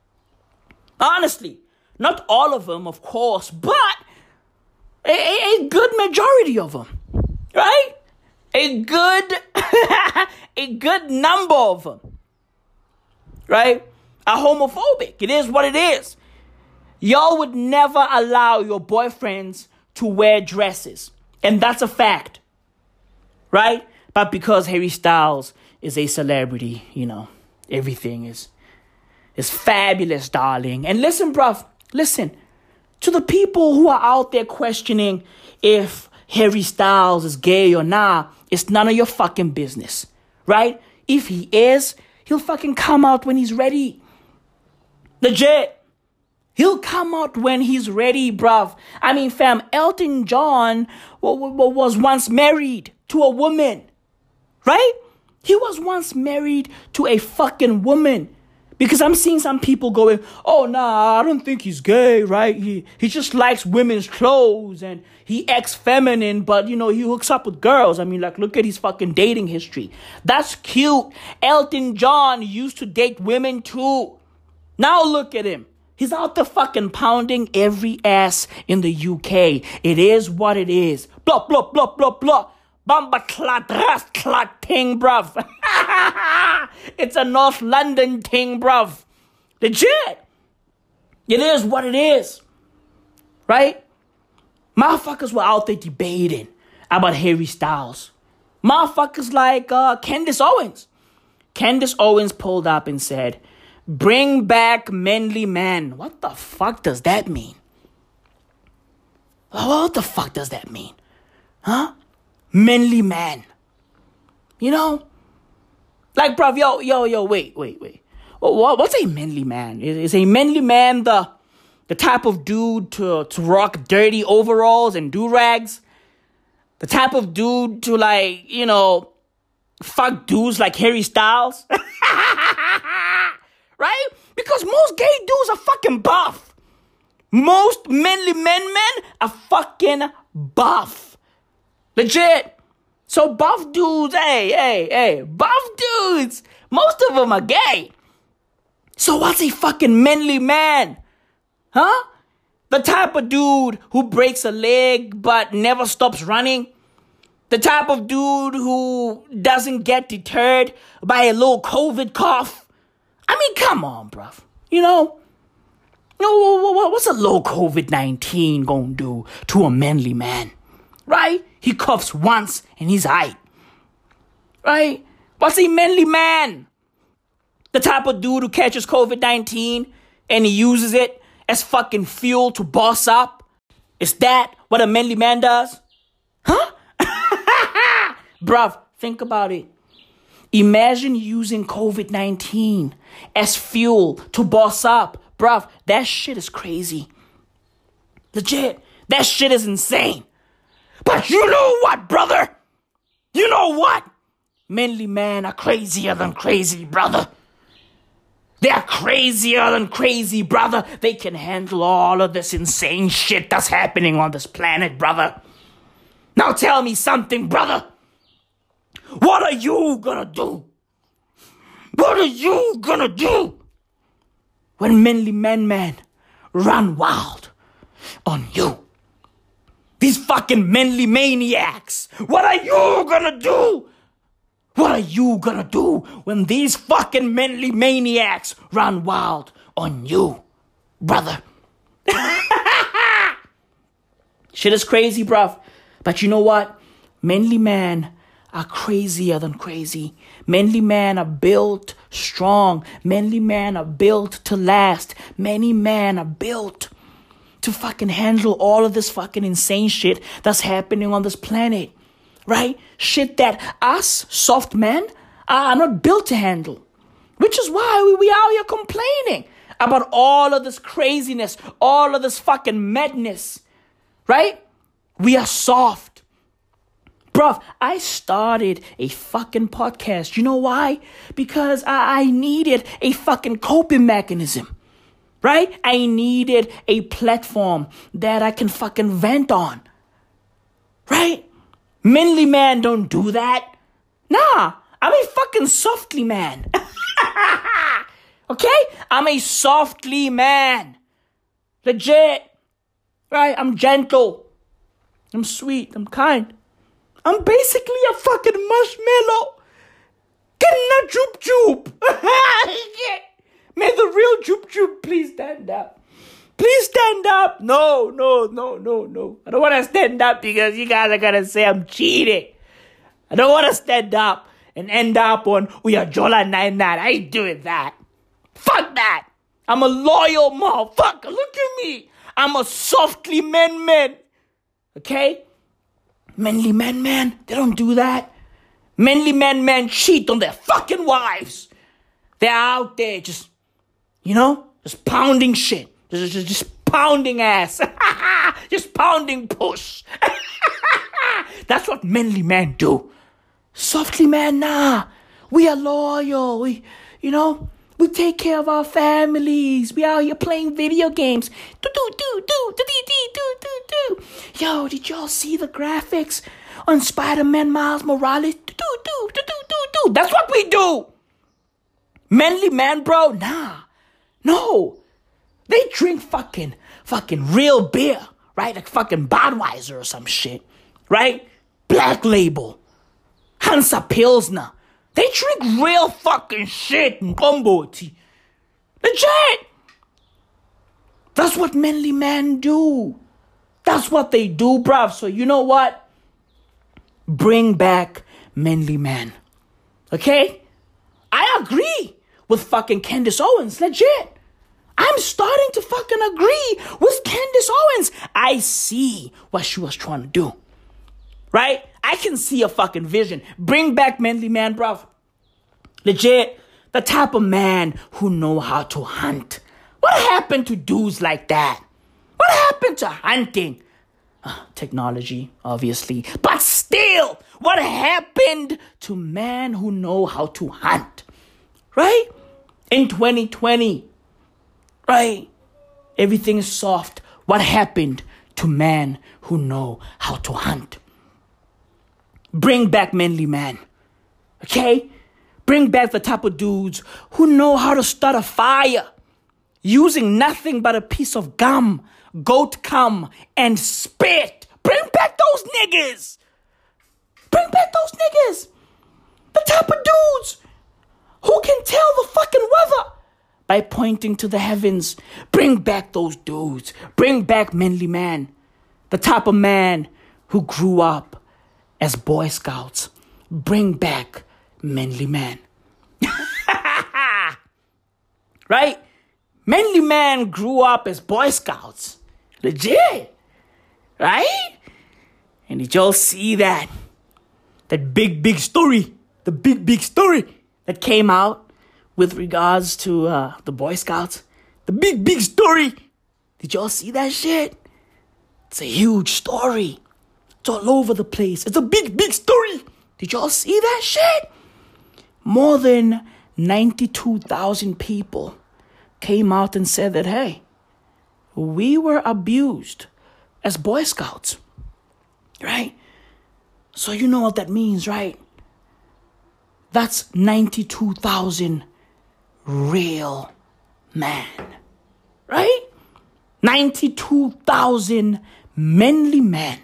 S7: Honestly. Not all of them, of course, but a, a, a good majority of them. Right? A good, a good number of them. Right? Are homophobic. It is what it is. Y'all would never allow your boyfriends to wear dresses. And that's a fact. Right? But because Harry Styles is a celebrity, you know, everything is is fabulous, darling. And listen, bruv, listen. To the people who are out there questioning if Harry Styles is gay or not, it's none of your fucking business. Right? If he is, he'll fucking come out when he's ready. Legit. He'll come out when he's ready, bruv. I mean, fam, Elton John was once married to a woman. Right? He was once married to a fucking woman. Because I'm seeing some people going, oh nah, I don't think he's gay, right? He he just likes women's clothes and he acts feminine, but you know, he hooks up with girls. I mean, like, look at his fucking dating history. That's cute. Elton John used to date women too. Now look at him. He's out there fucking pounding every ass in the UK. It is what it is. Blah, blah, blah, blah, blah. Bamba clat, ras clat ting, bruv. it's a North London ting, bruv. Legit. It is what it is. Right? Motherfuckers were out there debating about Harry Styles. Motherfuckers like uh, Candace Owens. Candace Owens pulled up and said, Bring back manly man. What the fuck does that mean? What the fuck does that mean? Huh? Manly man. You know? Like, bruv, yo, yo, yo, wait, wait, wait. What, what's a manly man? Is, is a manly man the the type of dude to, to rock dirty overalls and do rags? The type of dude to, like, you know, fuck dudes like Harry Styles? right? Because most gay dudes are fucking buff. Most manly men men are fucking buff. Legit. So buff dudes, hey, hey, hey, buff dudes, most of them are gay. So what's a fucking manly man? Huh? The type of dude who breaks a leg but never stops running. The type of dude who doesn't get deterred by a little COVID cough. I mean, come on, bruv. You know, you know what's a low COVID 19 gonna do to a manly man? Right? He coughs once and he's high. Right? What's a manly man? The type of dude who catches COVID 19 and he uses it as fucking fuel to boss up? Is that what a manly man does? Huh? Bruv, think about it. Imagine using COVID 19 as fuel to boss up. Bruv, that shit is crazy. Legit. That shit is insane. But you know what, brother? You know what? Manly men are crazier than crazy, brother. They are crazier than crazy, brother. They can handle all of this insane shit that's happening on this planet, brother. Now tell me something, brother. What are you gonna do? What are you gonna do when manly men men run wild on you? These fucking manly maniacs. What are you gonna do? What are you gonna do when these fucking manly maniacs run wild on you, brother? Shit is crazy, bruv. But you know what? Manly men are crazier than crazy. Manly men are built strong. Manly men are built to last. Many men are built to fucking handle all of this fucking insane shit that's happening on this planet. Right? Shit that us, soft men, are not built to handle. Which is why we, we out here complaining about all of this craziness, all of this fucking madness. Right? We are soft. Bruv, I started a fucking podcast. You know why? Because I, I needed a fucking coping mechanism. Right? I needed a platform that I can fucking vent on. Right? Manly man don't do that. Nah, I'm a fucking softly man. okay? I'm a softly man. Legit. Right? I'm gentle. I'm sweet. I'm kind. I'm basically a fucking marshmallow. Getting a joop joop. May the real joop joop please stand up. Please stand up. No, no, no, no, no. I don't want to stand up because you guys are going to say I'm cheating. I don't want to stand up and end up on Uyajola 99. I ain't doing that. Fuck that. I'm a loyal motherfucker. Look at me. I'm a softly man man. Okay? Manly men, man, they don't do that. Manly men, man, cheat on their fucking wives. They're out there just, you know, just pounding shit. Just, just, just pounding ass. just pounding push. That's what manly men do. Softly, man, nah. We are loyal. We, you know, we take care of our families. We out here playing video games. Do do do do do do do do do. Yo, did y'all see the graphics on Spider-Man Miles Morales? Do do do do do do. That's what we do. Manly man, bro. Nah, no. They drink fucking fucking real beer, right? Like fucking Budweiser or some shit, right? Black Label, Hansa Pilsner. They drink real fucking shit umqombothi. Legit! That's what manly men do. That's what they do, bruv. So you know what? Bring back manly men. Okay? I agree with fucking Candace Owens. Legit. I'm starting to fucking agree with Candace Owens. I see what she was trying to do. Right? I can see a fucking vision. Bring back manly man, bruv. Legit. The type of man who know how to hunt. What happened to dudes like that? What happened to hunting? Uh, technology, obviously. But still, what happened to men who know how to hunt? Right? In 2020, right? Everything is soft. What happened to men who know how to hunt? Bring back manly man. Okay? Bring back the type of dudes who know how to start a fire using nothing but a piece of gum, goat cum, and spit. Bring back those niggas. Bring back those niggas. The type of dudes who can tell the fucking weather by pointing to the heavens. Bring back those dudes. Bring back Manly Man. The type of man who grew up as Boy Scouts. Bring back Manly Man. right? Manly Man grew up as Boy Scouts. Legit. Right? And did y'all see that? That big, big story. The big, big story that came out with regards to uh, the Boy Scouts. The big, big story. Did y'all see that shit? It's a huge story. It's all over the place. It's a big, big story. Did y'all see that shit? More than 92,000 people came out and said that, hey, we were abused as Boy Scouts. Right? So you know what that means, right? That's 92,000 real man. Right? 92,000 manly men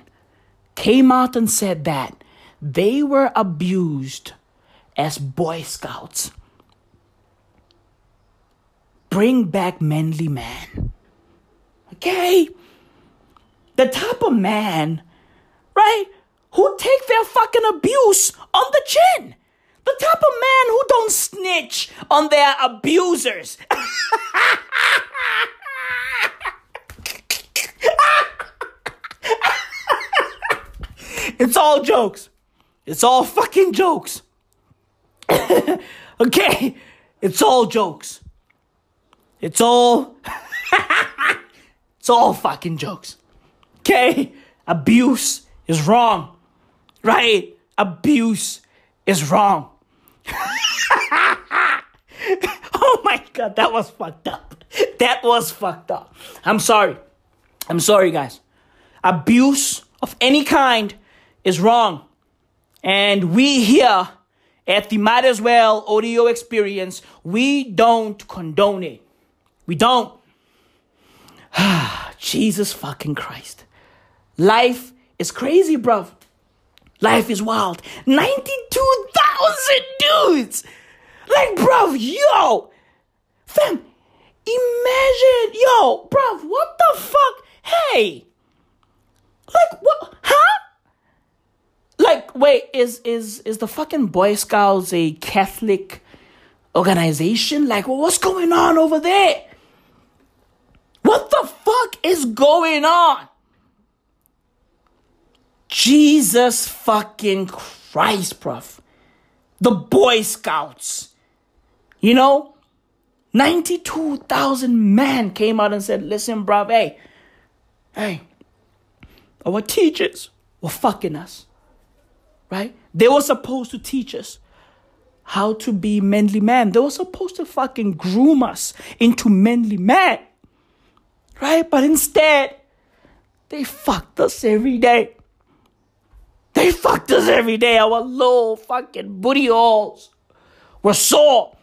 S7: came out and said that they were abused as Boy Scouts. Bring back manly man. Okay? The type of man, right, who take their fucking abuse on the chin. The type of man who don't snitch on their abusers. it's all jokes. It's all fucking jokes. okay? It's all jokes. It's all. it's all fucking jokes. Okay? Abuse is wrong. Right? Abuse is wrong. oh my god, that was fucked up. That was fucked up. I'm sorry. I'm sorry, guys. Abuse of any kind is wrong. And we here at the Might As Well audio experience, we don't condone it. We don't. Jesus fucking Christ. Life is crazy, bruv. Life is wild. 92,000 dudes! Like, bro, yo! Fam, imagine, yo, bro, what the fuck? Hey! Like, what? Huh? Like, wait, is is is the fucking Boy Scouts a Catholic organization? Like, well, what's going on over there? What the fuck is going on? Jesus fucking Christ, bruv. The Boy Scouts. You know? 92,000 men came out and said, listen, bruv, hey, hey, our teachers were fucking us. Right? They were supposed to teach us how to be manly men. They were supposed to fucking groom us into manly men. Right? But instead, they fucked us every day. They fucked us every day. Our little fucking booty holes were sore.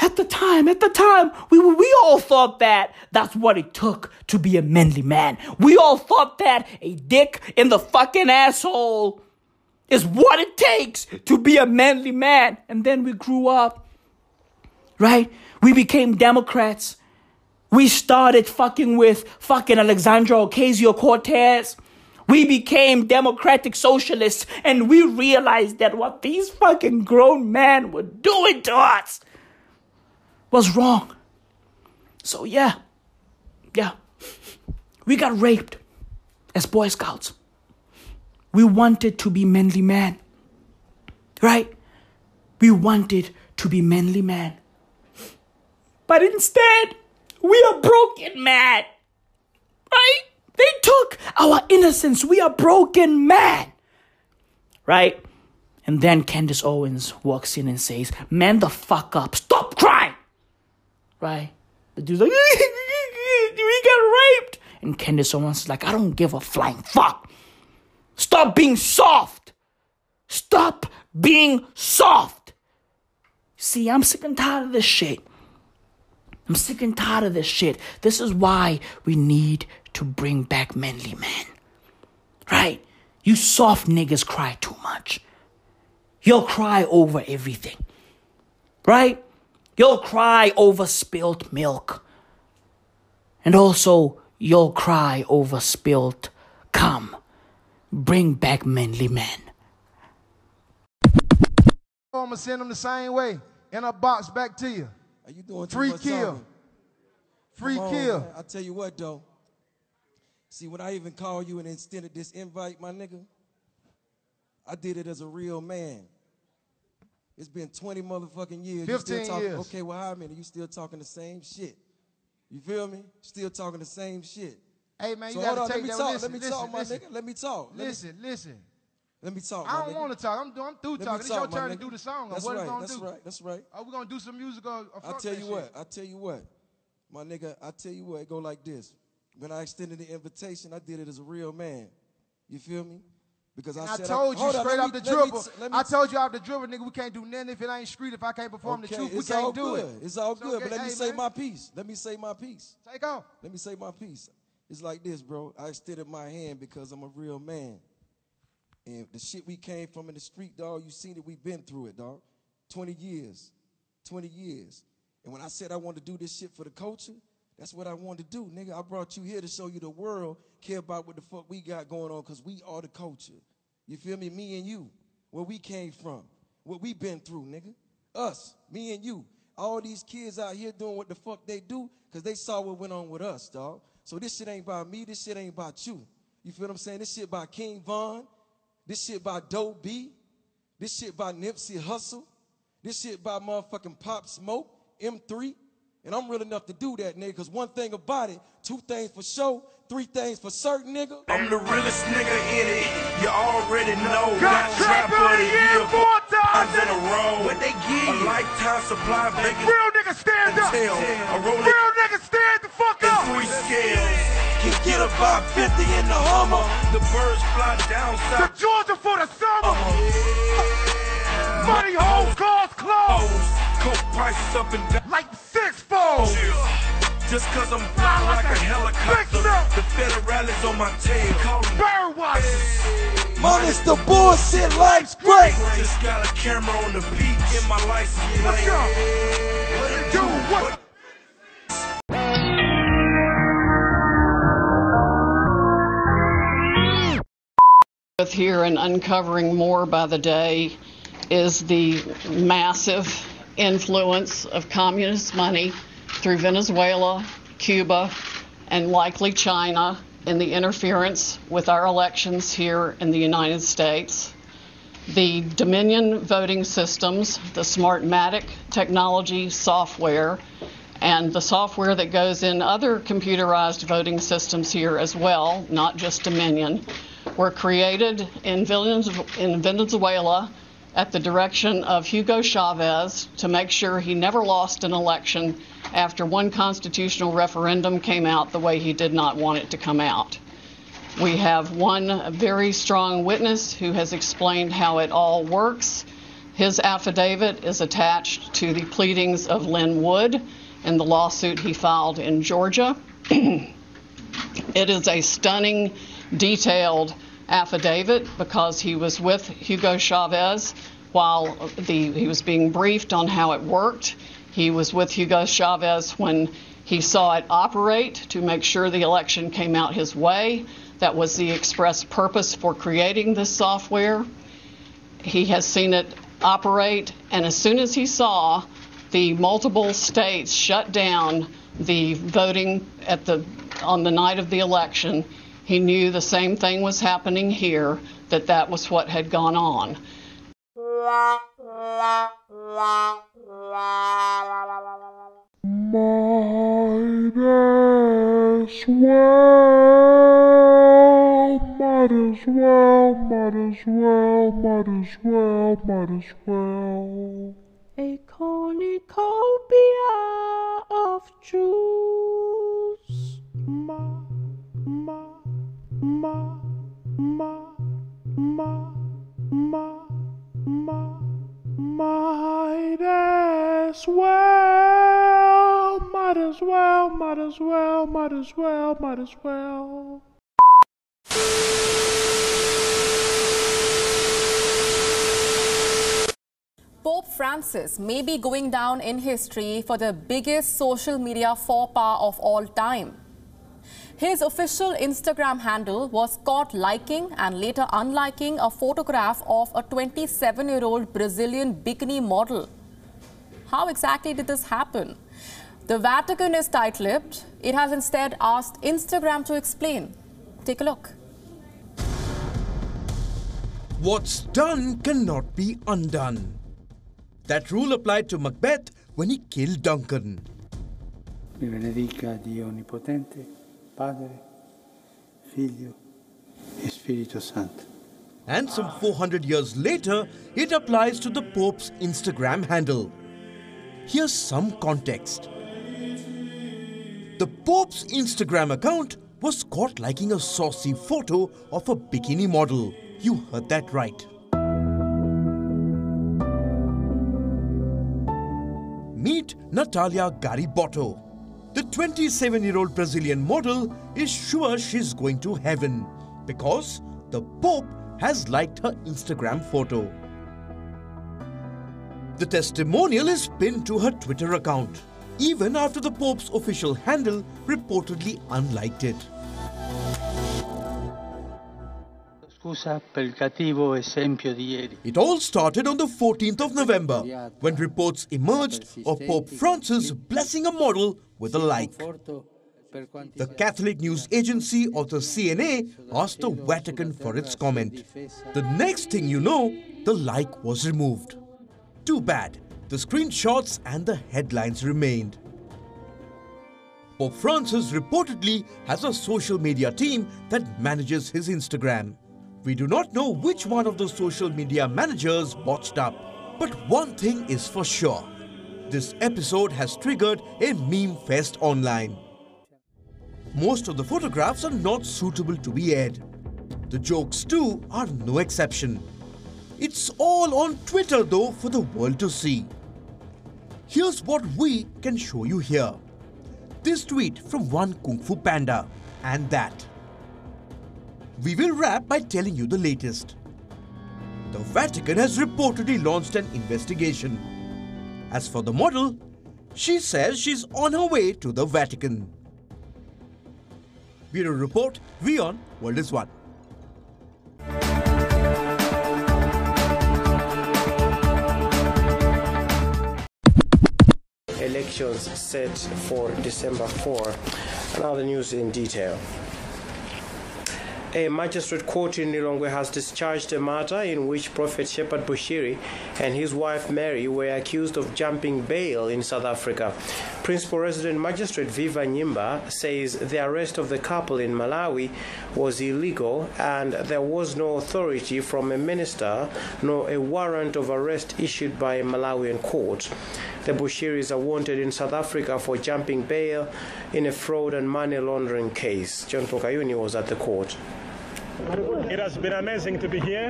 S7: At the time, at the time, we, we all thought that that's what it took to be a manly man. We all thought that a dick in the fucking asshole is what it takes to be a manly man. And then we grew up, right? We became Democrats. We started fucking with fucking Alexandra Ocasio Cortez. We became democratic socialists and we realized that what these fucking grown men were doing to us was wrong. So, yeah, yeah, we got raped as Boy Scouts. We wanted to be manly men, right? We wanted to be manly men. But instead, we are broken man, right? They took our innocence. We are broken man, right? And then Candace Owens walks in and says, Man the fuck up. Stop crying. Right? The dude's like, We got raped. And Candace Owens is like, I don't give a flying fuck. Stop being soft. Stop being soft. See, I'm sick and tired of this shit. I'm sick and tired of this shit. This is why we need to bring back manly men. Right? You soft niggas cry too much. You'll cry over everything. Right? You'll cry over spilt milk. And also, you'll cry over spilt cum. Bring back manly men.
S4: I'm gonna send them the same way in a box back to you.
S2: Are you doing too
S4: Free kill.
S2: talking?
S4: Free
S2: on,
S4: kill.
S2: man. I tell you what though. See, when I even called you and extended this invite, my nigga, I did it as a real man. It's been 20 motherfucking years. You still
S4: 15
S2: talking,
S4: years.
S2: Okay, well, how many? You still talking the same shit. You feel me? Still talking the same shit.
S4: Hey man,
S2: so
S4: you
S2: hold
S4: gotta
S2: on,
S4: take
S2: let me talk.
S4: Listen,
S2: let me
S4: listen,
S2: talk, my
S4: listen.
S2: nigga. Let me talk. Let me-
S4: Listen, listen.
S2: Let me talk.
S4: I don't want to talk. I'm, I'm through
S2: Let
S4: talking. It's
S2: talk,
S4: your turn to do the song.
S2: That's
S4: what
S2: right.
S4: gonna
S2: That's
S4: do?
S2: right. That's right.
S4: Are we gonna do some music or, or
S2: I tell you
S4: shit?
S2: what, I tell you what, my nigga, I tell you what, it go like this. When I extended the invitation, I did it as a real man. You feel me? Because I
S4: I
S2: said
S4: told you
S2: hold on,
S4: straight off the dribble.
S2: t- let me
S4: I told you off the dribble, nigga, we can't do nothing if it ain't street. If I can't perform
S2: okay,
S4: the truth, we can't do
S2: good.
S4: it.
S2: It's all
S4: So,
S2: good. But
S4: okay,
S2: let me say
S4: man,
S2: my piece. Let me say my piece.
S4: Take off.
S2: Let me say my piece. It's like this, bro. I extended my hand because I'm a real man. And the shit we came from in the street, dog, you seen it, We've been through it, dog. 20 years. 20 years. And when I said I wanted to do this shit for the culture, that's what I wanted to do, nigga. I brought you here to show you the world care about what the fuck we got going on because we are the culture. You feel me? Me and you. Where we came from. What we been through, nigga. Us. Me and you. All these kids out here doing what the fuck they do because they saw what went on with us, dog. So this shit ain't about me. This shit ain't about you. You feel what I'm saying? This shit by King Von. This shit by Doe B. This shit by Nipsey Hussle. This shit by motherfucking Pop Smoke, M3. And I'm real enough to do that, nigga, because one thing about it, two things for sure, three things for certain, nigga.
S8: I'm the realest nigga in it. You already know.
S4: Got Trap of the Year four times.
S8: in a row.
S3: What they give
S8: A
S3: you?
S8: lifetime supply of bacon
S4: Real nigga, stand up.
S8: tail. A Rolex
S4: Real nigga, stand the fuck
S8: and
S4: up.
S8: three scales.
S3: Can get a 550 in the Hummer.
S8: The birds fly down
S4: The
S8: south.
S4: Georgia for the summer. Uh-huh. Money, hoes, cars, clothes.
S8: Coke prices up and down.
S4: Like.
S8: Just cause I'm flying like a helicopter. The federal is on my tail. Call 'em
S4: Bird watchers.
S3: Minus the bullshit, life's great.
S8: Just got a camera on the beat in my license
S4: Let's
S8: plate.
S4: go. What it do? What?
S9: with here and uncovering more by the day is the massive influence of communist money through Venezuela, Cuba, and likely China in the interference with our elections here in the United States. The Dominion voting systems, the Smartmatic technology software, and the software that goes in other computerized voting systems here as well, not just Dominion, were created in Venez- in Venezuela at the direction of Hugo Chavez to make sure he never lost an election after one constitutional referendum came out the way he did not want it to come out. We have one very strong witness who has explained how it all works. His affidavit is attached to the pleadings of Lin Wood in the lawsuit he filed in Georgia. It is a stunning, detailed affidavit because he was with Hugo Chavez while the, he was being briefed on how it worked. He was with Hugo Chavez when he saw it operate to make sure the election came out his way. That was the express purpose for creating this software. He has seen it operate, and as soon as he saw the multiple states shut down the voting at the on the night of the election, he knew the same thing was happening here. That that was what had gone on.
S10: Might as well, might as well, might as well, might as well, might as well.
S7: A cornucopia of Jews.
S10: Ma, ma, ma, ma, ma, ma, ma, might as well, might as well, might as well, might as well, might as well.
S11: Bob Francis may be going down in history for the biggest social media faux pas of all time. His official Instagram handle was caught liking and later unliking a photograph of a 27 year old Brazilian bikini model. How exactly did this happen? The Vatican is tight lipped. It has instead asked Instagram to explain. Take a look.
S12: What's done cannot be undone. That rule applied to Macbeth when he killed Duncan.
S13: Mi benedica Dio Onnipotente, Padre, e Santo.
S12: And some 400 years later, it applies to the Pope's Instagram handle. Here's some context. The Pope's Instagram account was caught liking a saucy photo of a bikini model. You heard that right. Meet Natalia Garibotto. The 27 year old Brazilian model is sure she's going to heaven because the Pope has liked her Instagram photo. The testimonial is pinned to her Twitter account, even after the Pope's official handle reportedly unliked it.
S13: Scusa per il cattivo esempio di ieri.
S12: It all started on the 14th of November when reports emerged of Pope Francis blessing a model with a like. The Catholic news agency of the CNA asked the Vatican for its comment. The next thing you know, the like was removed. Too bad, the screenshots and the headlines remained. Pope Francis reportedly has a social media team that manages his Instagram. We do not know which one of the social media managers botched up, but one thing is for sure. This episode has triggered a meme fest online. Most of the photographs are not suitable to be aired. The jokes too are no exception. It's all on Twitter though for the world to see. Here's what we can show you here. This tweet from one Kung Fu Panda and that. We will wrap by telling you the latest. The Vatican has reportedly launched an investigation. As for the model, she says she's on her way to the Vatican. Bureau Report, WION, World is One.
S14: Elections set for December 4. Now the news in detail. A magistrate court in Lilongwe has discharged a matter in which Prophet Shepard Bushiri and his wife Mary were accused of jumping bail in South Africa. Principal Resident Magistrate Viva Nyimba says the arrest of the couple in Malawi was illegal and there was no authority from a minister nor a warrant of arrest issued by a Malawian court. The Bushiris are wanted in South Africa for jumping bail in a fraud and money laundering case. John Pokayuni was at the court.
S15: It has been amazing to be here.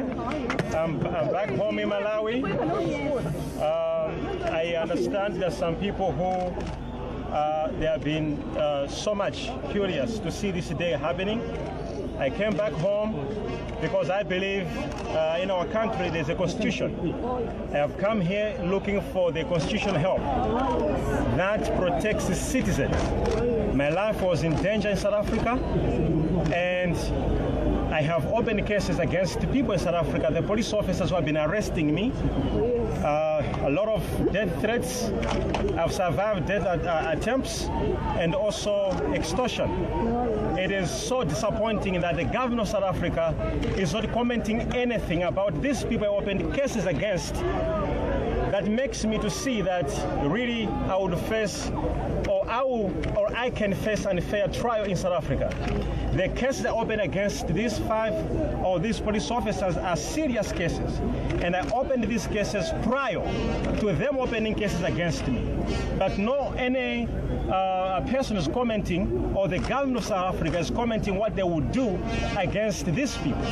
S15: I'm, I'm back home in Malawi. Um, I understand there's some people who uh, they have been uh, so much curious to see this day happening. I came back home because I believe uh, in our country there's a constitution. I have come here looking for the constitutional help that protects citizens. My life was in danger in South Africa, and I have opened cases against people in South Africa, the police officers who have been arresting me. Uh, a lot of death threats. I've survived death uh, attempts and also extortion. It is so disappointing that the government of South Africa is not commenting anything about these people I opened cases against that makes me to see that really I would face I will, or I can face an fair trial in South Africa. The cases I opened against these five or these police officers are serious cases, and I opened these cases prior to them opening cases against me. But no any uh, person is commenting, or the government of South Africa is commenting what they would do against these people.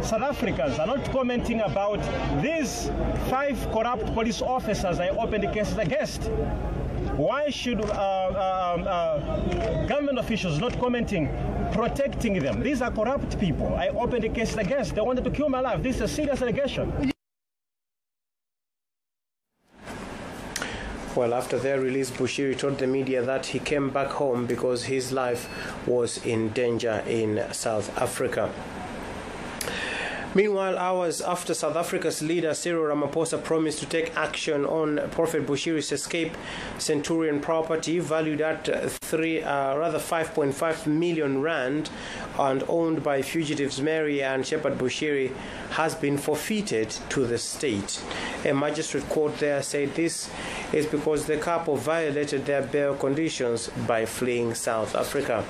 S15: South Africans are not commenting about these five corrupt police officers I opened the cases against. Why should uh, uh, uh, government officials not commenting, protecting them? These are corrupt people. I opened a case against. They wanted to kill my life. This is a serious allegation.
S14: Well, after their release, Bushiri told the media that he came back home because his life was in danger in South Africa. Meanwhile, hours after South Africa's leader Cyril Ramaphosa promised to take action on Prophet Bushiri's escape, Centurion property valued at three, uh, rather 5.5 million rand, and owned by fugitives Mary and Shepard Bushiri, has been forfeited to the state. A magistrate court there said this is because the couple violated their bail conditions by fleeing South Africa.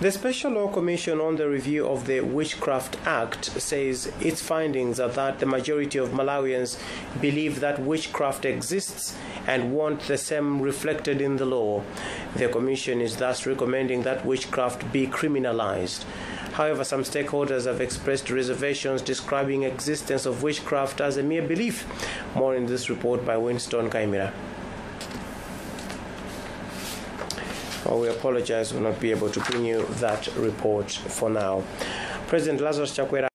S14: The Special Law Commission on the Review of the Witchcraft Act says its findings are that the majority of Malawians believe that witchcraft exists and want the same reflected in the law. The Commission is thus recommending that witchcraft be criminalized. However, some stakeholders have expressed reservations describing existence of witchcraft as a mere belief. More in this report by Winston Kaimira. Well, we apologize we'll not be able to bring you that report for now. President Lazarus Chakwera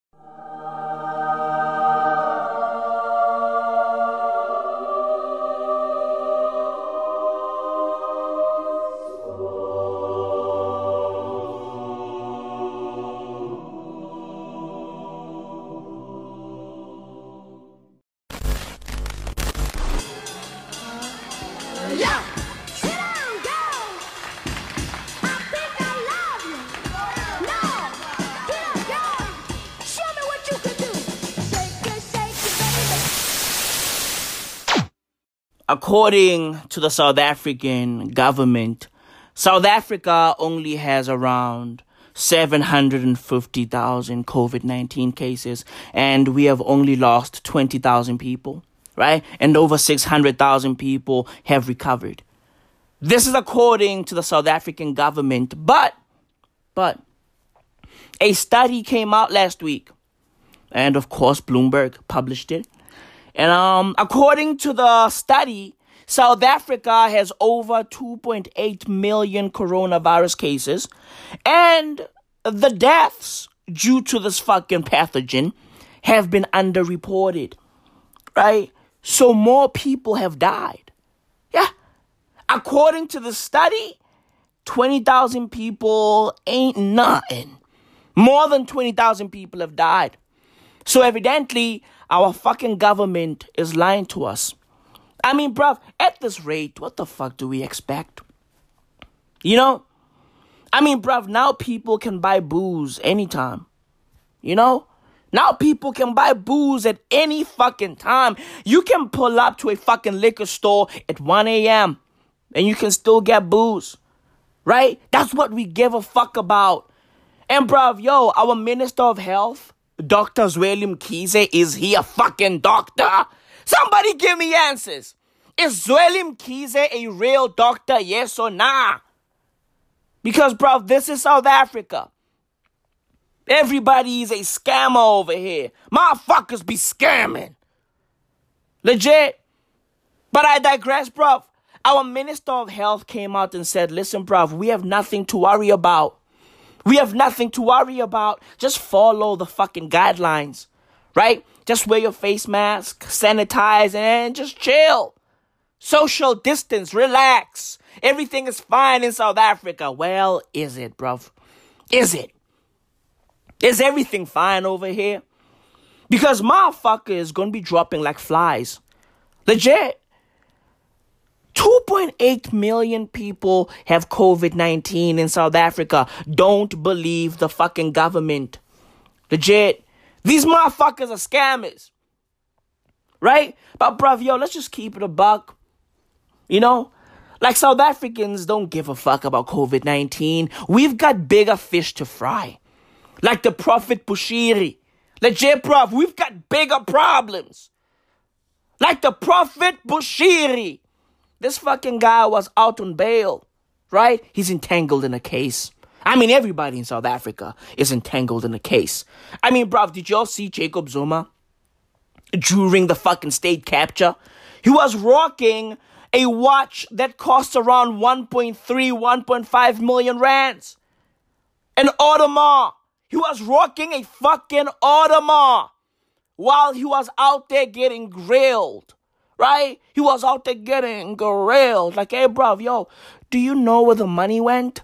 S7: According to the South African government, South Africa only has around 750,000 COVID 19 cases, and we have only lost 20,000 people, right? And over 600,000 people have recovered. This is according to the South African government, but, but, a study came out last week, and of course, Bloomberg published it and um, according to the study, South Africa has over 2.8 million coronavirus cases, and the deaths due to this fucking pathogen have been underreported. Right? So more people have died. Yeah. According to the study, 20,000 people ain't nothing. More than 20,000 people have died. So evidently, our fucking government is lying to us. I mean, bruv, at this rate, what the fuck do we expect? You know? I mean, bruv, now people can buy booze anytime. You know? Now people can buy booze at any fucking time. You can pull up to a fucking liquor store at 1 a.m. and you can still get booze. Right? That's what we give a fuck about. And bruv, yo, our Minister of Health, Dr. Zweli Mkhize, is he a fucking doctor? Somebody give me answers. Is Zweli Mkhize a real doctor, yes or nah? Because, bro, this is South Africa. Everybody is a scammer over here. Motherfuckers be scamming. Legit. But I digress, bruv. Our Minister of Health came out and said, listen, bruv, we have nothing to worry about. We have nothing to worry about. Just follow the fucking guidelines, right? Just wear your face mask, sanitize, and just chill. Social distance, relax. Everything is fine in South Africa. Well, is it, bruv? Is it? Is everything fine over here? Because motherfucker is gonna be dropping like flies. Legit. 2.8 million people have COVID 19 in South Africa. Don't believe the fucking government. Legit. These motherfuckers are scammers. Right? But, bruv, yo, let's just keep it a buck. You know? Like South Africans don't give a fuck about COVID 19. We've got bigger fish to fry. Like the Prophet Bushiri. Legit, bruv, we've got bigger problems. Like the Prophet Bushiri. This fucking guy was out on bail, right? He's entangled in a case. I mean, everybody in South Africa is entangled in a case. I mean, bruv, did y'all see Jacob Zuma during the fucking state capture? He was rocking a watch that cost around 1.3, 1.5 million rands. An Audemars. He was rocking a fucking Audemars while he was out there getting grilled right? He was out there getting grilled. Like, hey, bruv, yo, do you know where the money went?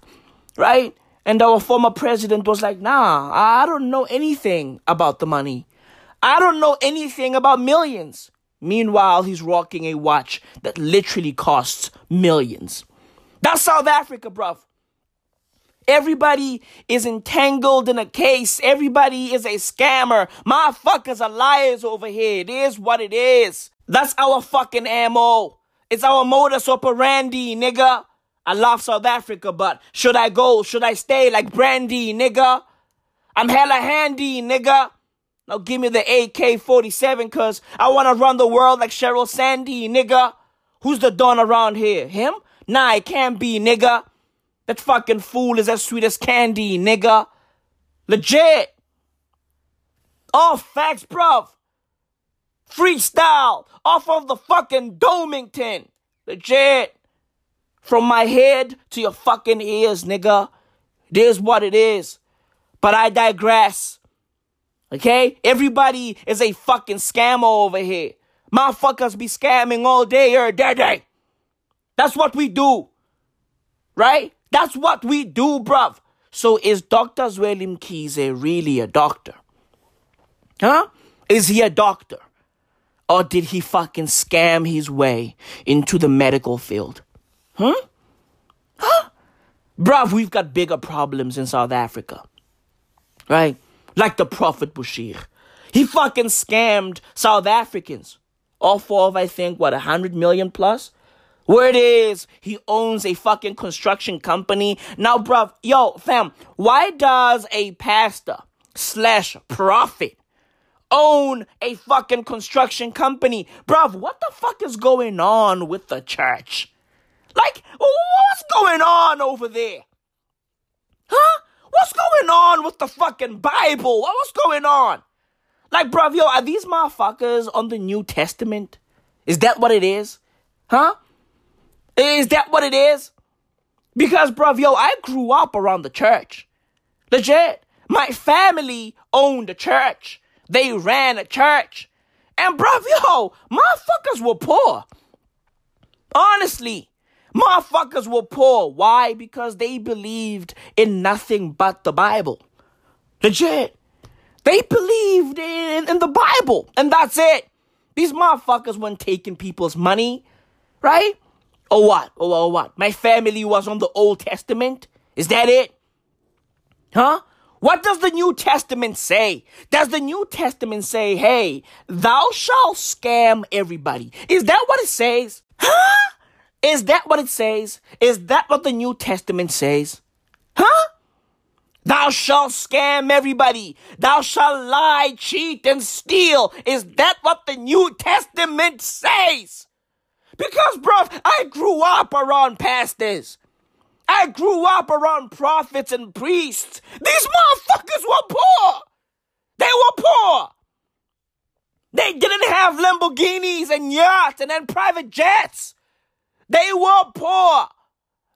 S7: Right? And our former president was like, nah, I don't know anything about the money. I don't know anything about millions. Meanwhile, he's rocking a watch that literally costs millions. That's South Africa, bruv. Everybody is entangled in a case. Everybody is a scammer. My fuckers are liars over here. It is what it is. That's our fucking ammo. It's our modus operandi, nigga. I love South Africa, but should I go? Should I stay like Brandy, nigga? I'm hella handy, nigga. Now give me the AK 47 cause I wanna run the world like Cheryl Sandy, nigga. Who's the don around here? Him? Nah, it can't be, nigga. That fucking fool is as sweet as candy, nigga. Legit. All facts, bruv. Freestyle off of the fucking Domington. Legit. From my head to your fucking ears, nigga. It is what it is. But I digress. Okay? Everybody is a fucking scammer over here. Motherfuckers be scamming all day, every day. Day. That's what we do. Right? That's what we do, bruv. So is Dr. Zweli Mkhize really a doctor? Huh? Is he a doctor? Or did he fucking scam his way into the medical field? Huh? Huh? Bruv, we've got bigger problems in South Africa. Right? Like the Prophet Bashir. He fucking scammed South Africans. All four of, I think, what, a hundred million plus? Where it is, he owns a fucking construction company. Now, bruv, yo, fam, why does a pastor slash prophet own a fucking construction company? Bruv, what the fuck is going on with the church? Like, what's going on over there? Huh? What's going on with the fucking Bible? What's going on? Like, bruv, yo, are these motherfuckers on the New Testament? Is that what it is? Huh? Is that what it is? Because, bruv, yo, I grew up around the church. Legit. My family owned a church. They ran a church. And, bruv, yo, motherfuckers were poor. Honestly, motherfuckers were poor. Why? Because they believed in nothing but the Bible. Legit. They believed in, in the Bible, and that's it. These motherfuckers weren't taking people's money, right? Or what? Or, or what? My family was on the Old Testament? Is that it? Huh? What does the New Testament say? Does the New Testament say, hey, thou shalt scam everybody? Is that what it says? Huh? Is that what it says? Is that what the New Testament says? Huh? Thou shalt scam everybody. Thou shalt lie, cheat, and steal. Is that what the New Testament says? Because, bruv, I grew up around pastors. I grew up around prophets and priests. These motherfuckers were poor. They were poor. They didn't have Lamborghinis and yachts and then private jets. They were poor.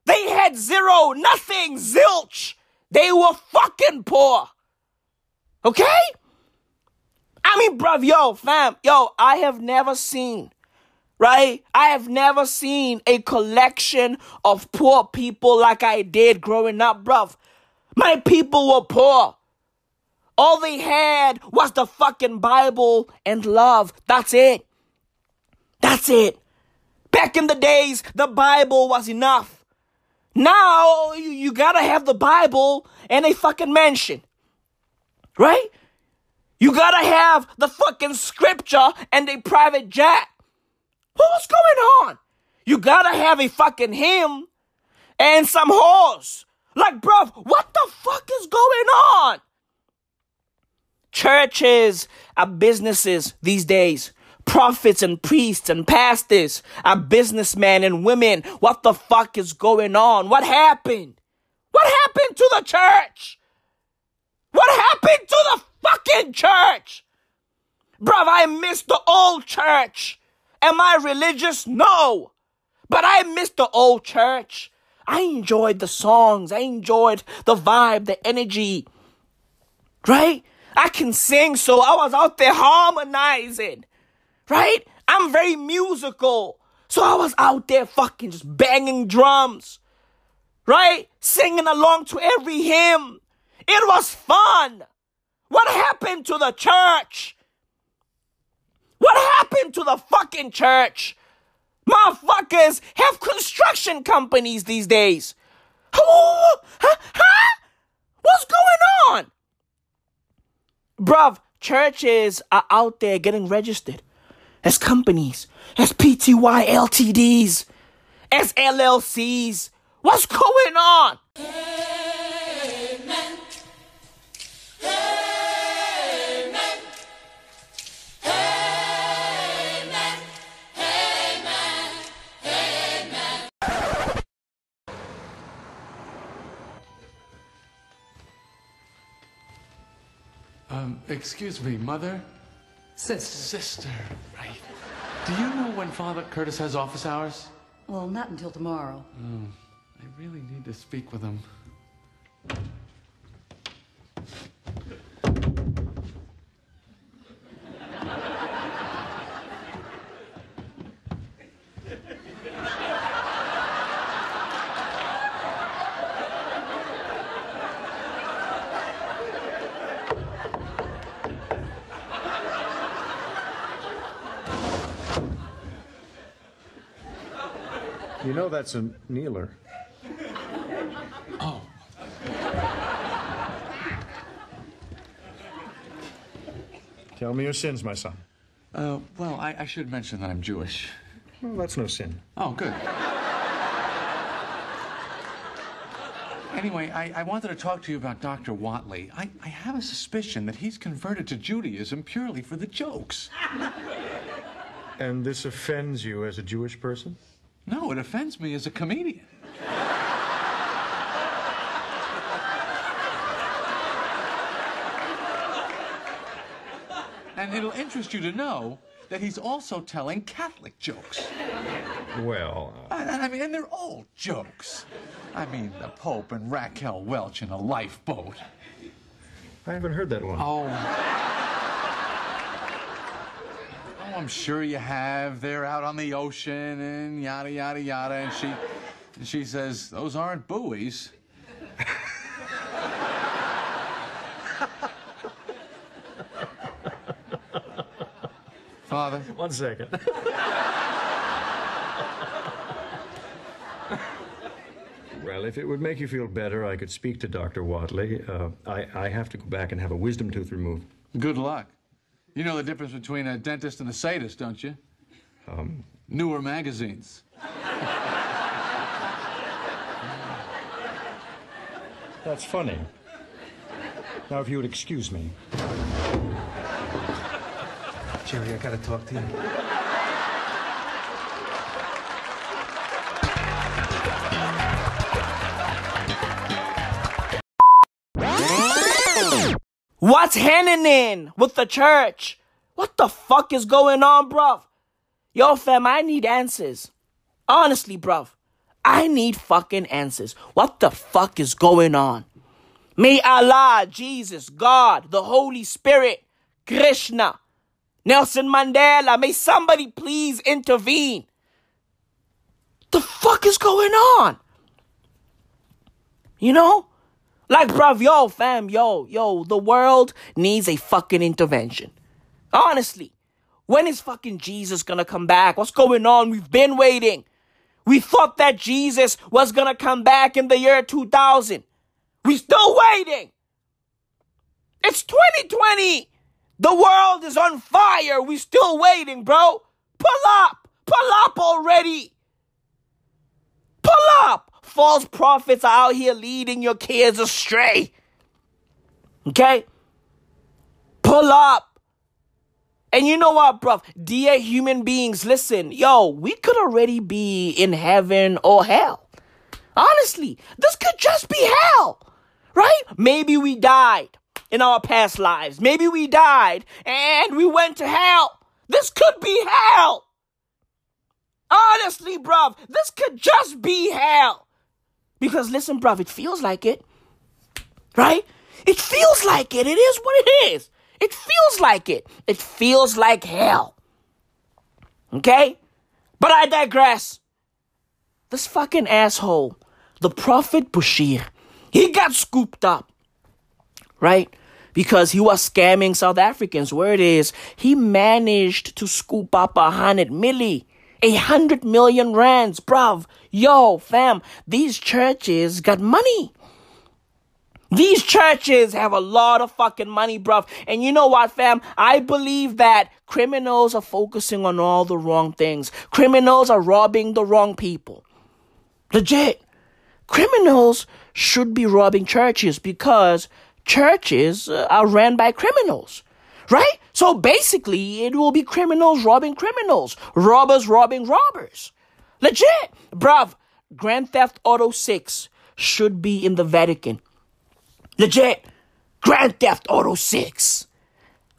S7: They had zero, nothing, zilch. They were fucking poor. Okay? I mean, bruv, yo, fam, yo, I have never seen, right? I have never seen a collection of poor people like I did growing up, bruv. My people were poor. All they had was the fucking Bible and love. That's it. That's it. Back in the days, the Bible was enough. Now you, you gotta have the Bible and a fucking mansion. Right? You gotta have the fucking scripture and a private jet. What's going on? You gotta have a fucking hymn and some horse. Like, bruv, what the fuck is going on? Churches are businesses these days prophets and priests and pastors are businessmen and women. What the fuck is going on? What happened? What happened to the church? What happened to the fucking church? Bruv, I miss the old church. Am I religious? No. But I miss the old church. I enjoyed the songs. I enjoyed the vibe, the energy. Right? I can sing, so I was out there harmonizing right? I'm very musical. So I was out there fucking just banging drums, right? Singing along to every hymn. It was fun. What happened to the church? What happened to the fucking church? Motherfuckers have construction companies these days. Huh? Huh? What's going on? Bruv, churches are out there getting registered as companies, as PTY LTDs, as LLCs. What's going on?
S16: Um, excuse me, mother? Sister. Sister, right. Do you know when Father Curtis has office hours?
S17: Well, not until tomorrow.
S16: Oh, I really need to speak with him.
S18: You know that's a kneeler.
S16: Oh.
S18: Tell me your sins, my son.
S16: Uh, well, I, I should mention that I'm Jewish.
S18: Well, that's no sin.
S16: Oh, good. Anyway, I, I wanted to talk to you about Dr. Whatley. I, I have a suspicion that he's converted to Judaism purely for the jokes.
S18: And this offends you as a Jewish person?
S16: No, it offends me as a comedian. And it'll interest you to know that he's also telling Catholic jokes.
S18: Well, uh,
S16: And, and I mean, and they're all jokes. I mean, the Pope and Raquel Welch in a lifeboat.
S18: I haven't heard that one.
S16: Oh. Oh, I'm sure you have. They're out on the ocean and yada yada yada. And she, and she says, "Those aren't buoys." Father.
S18: One second. well, if it would make you feel better, I could speak to Dr. Whatley. Uh, I, I have to go back and have a wisdom tooth removed.
S16: Good luck. You know the difference between a dentist and a sadist, don't you?
S18: Um,
S16: Newer magazines.
S18: that's funny. Now, if you would excuse me. Jerry, I gotta talk to you.
S7: What's happening with the church? What the fuck is going on, bruv? Yo, fam, I need answers. Honestly, bruv. I need fucking answers. What the fuck is going on? May Allah, Jesus, God, the Holy Spirit, Krishna, Nelson Mandela, may somebody please intervene. The fuck is going on? You know? Like, bruv, yo, fam, yo, yo, the world needs a fucking intervention. Honestly. When is fucking Jesus gonna come back? What's going on? We've been waiting. We thought that Jesus was gonna come back in the year 2000. We still waiting. It's 2020. The world is on fire. We still waiting, bro. Pull up. Pull up already. Pull up. False prophets are out here leading your kids astray. Okay? Pull up. And you know what, bruv? Dear human beings, listen, yo, we could already be in heaven or hell. Honestly, this could just be hell, right? Maybe we died in our past lives. Maybe we died and we went to hell. This could be hell. Honestly, bruv, this could just be hell. Because listen, bruv, it feels like it. Right? It feels like it. It is what it is. It feels like it. It feels like hell. Okay? But I digress. This fucking asshole, the Prophet Bashir, he got scooped up. Right? Because he was scamming South Africans. Where it is, he managed to scoop up a hundred milli. A hundred million rands, bruv. Yo, fam, these churches got money. These churches have a lot of fucking money, bruv. And you know what, fam? I believe that criminals are focusing on all the wrong things. Criminals are robbing the wrong people. Legit. Criminals should be robbing churches because churches uh, are ran by criminals. Right? So basically, it will be criminals robbing criminals, robbers robbing robbers. Legit. Bruv, Grand Theft Auto 6 should be in the Vatican. Legit. Grand Theft Auto 6.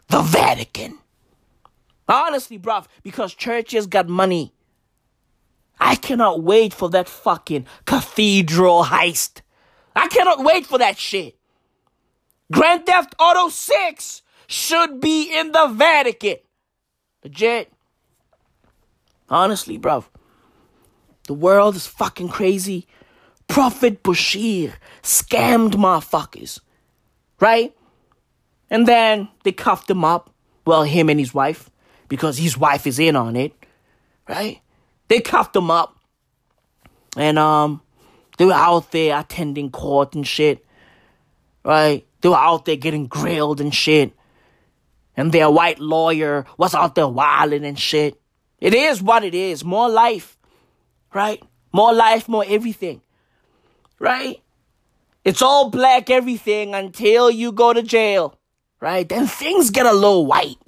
S7: The Vatican. Honestly, bruv, because churches got money. I cannot wait for that fucking cathedral heist. I cannot wait for that shit. Grand Theft Auto 6 should be in the Vatican. Legit. Honestly, bruv. The world is fucking crazy. Prophet Bashir scammed motherfuckers. Right? And then they cuffed him up. Well, him and his wife. Because his wife is in on it. Right? They cuffed him up. And um they were out there attending court and shit. Right? They were out there getting grilled and shit. And their white lawyer was out there wilding and shit. It is what it is. More life. Right? More life, more everything. Right? It's all black everything until you go to jail. Right? Then things get a little white.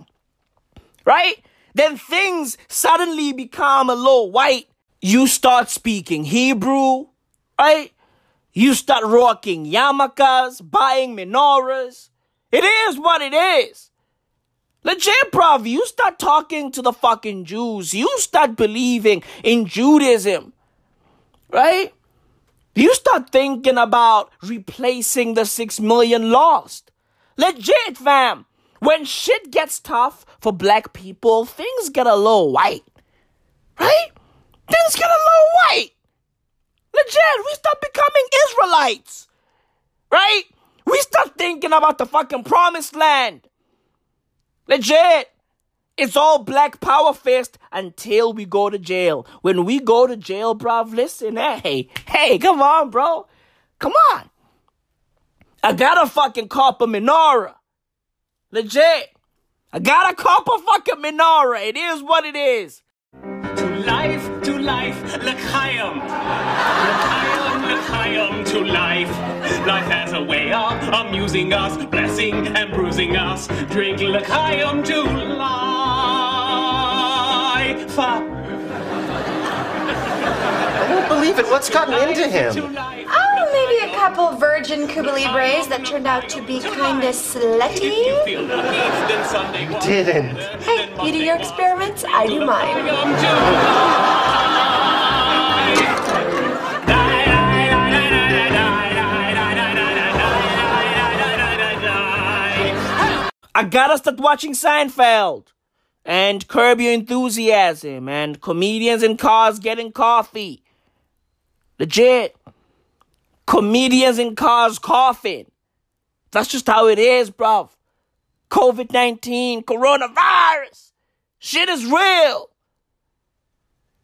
S7: Right? Then things suddenly become a little white. You start speaking Hebrew. Right? You start rocking yarmulkes, buying menorahs. It is what it is. Legit, bruv, you start talking to the fucking Jews. You start believing in Judaism. Right? You start thinking about replacing the six million lost. Legit, fam. When shit gets tough for black people, things get a little white. Right? Things get a little white. Legit, we start becoming Israelites. Right? We start thinking about the fucking promised land. Legit. It's all black power fist until we go to jail. When we go to jail, bruv, listen, hey, hey, come on, bro. Come on. I got a fucking copper menorah. Legit. I got a copper fucking menorah. It is what it is.
S3: To life, to life, l'chaim. L'chaim, l'chaim, to life. Life has a way of amusing us, blessing and bruising us. Drink l'chaim to life.
S19: I don't believe it. What's gotten into him?
S20: Oh, maybe a couple virgin Cuba Libres that turned out to be kinda slutty.
S3: Feel lucky, then someday
S19: You didn't.
S20: Hey, you do your experiments, I do mine.
S7: I gotta start watching Seinfeld and Curb Your Enthusiasm and comedians in cars getting coffee. Legit. Comedians in cars coughing. That's just how it is, bruv. COVID 19, coronavirus. Shit is real.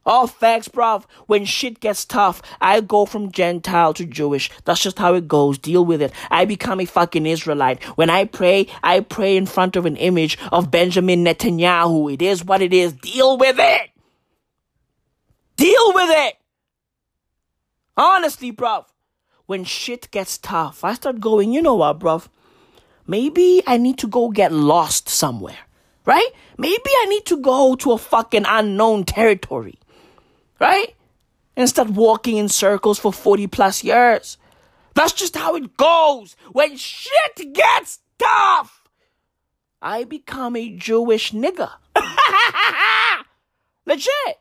S7: All facts, bruv. When shit gets tough, I go from Gentile to Jewish. That's just how it goes. Deal with it. I become a fucking Israelite. When I pray, I pray in front of an image of Benjamin Netanyahu. It is what it is. Deal with it. Deal with it. Honestly, bruv. When shit gets tough, I start going, you know what, bruv? Maybe I need to go get lost somewhere. Right? Maybe I need to go to a fucking unknown territory right? Instead, walking in circles for 40 plus years. That's just how it goes when shit gets tough. I become a Jewish nigger. Legit.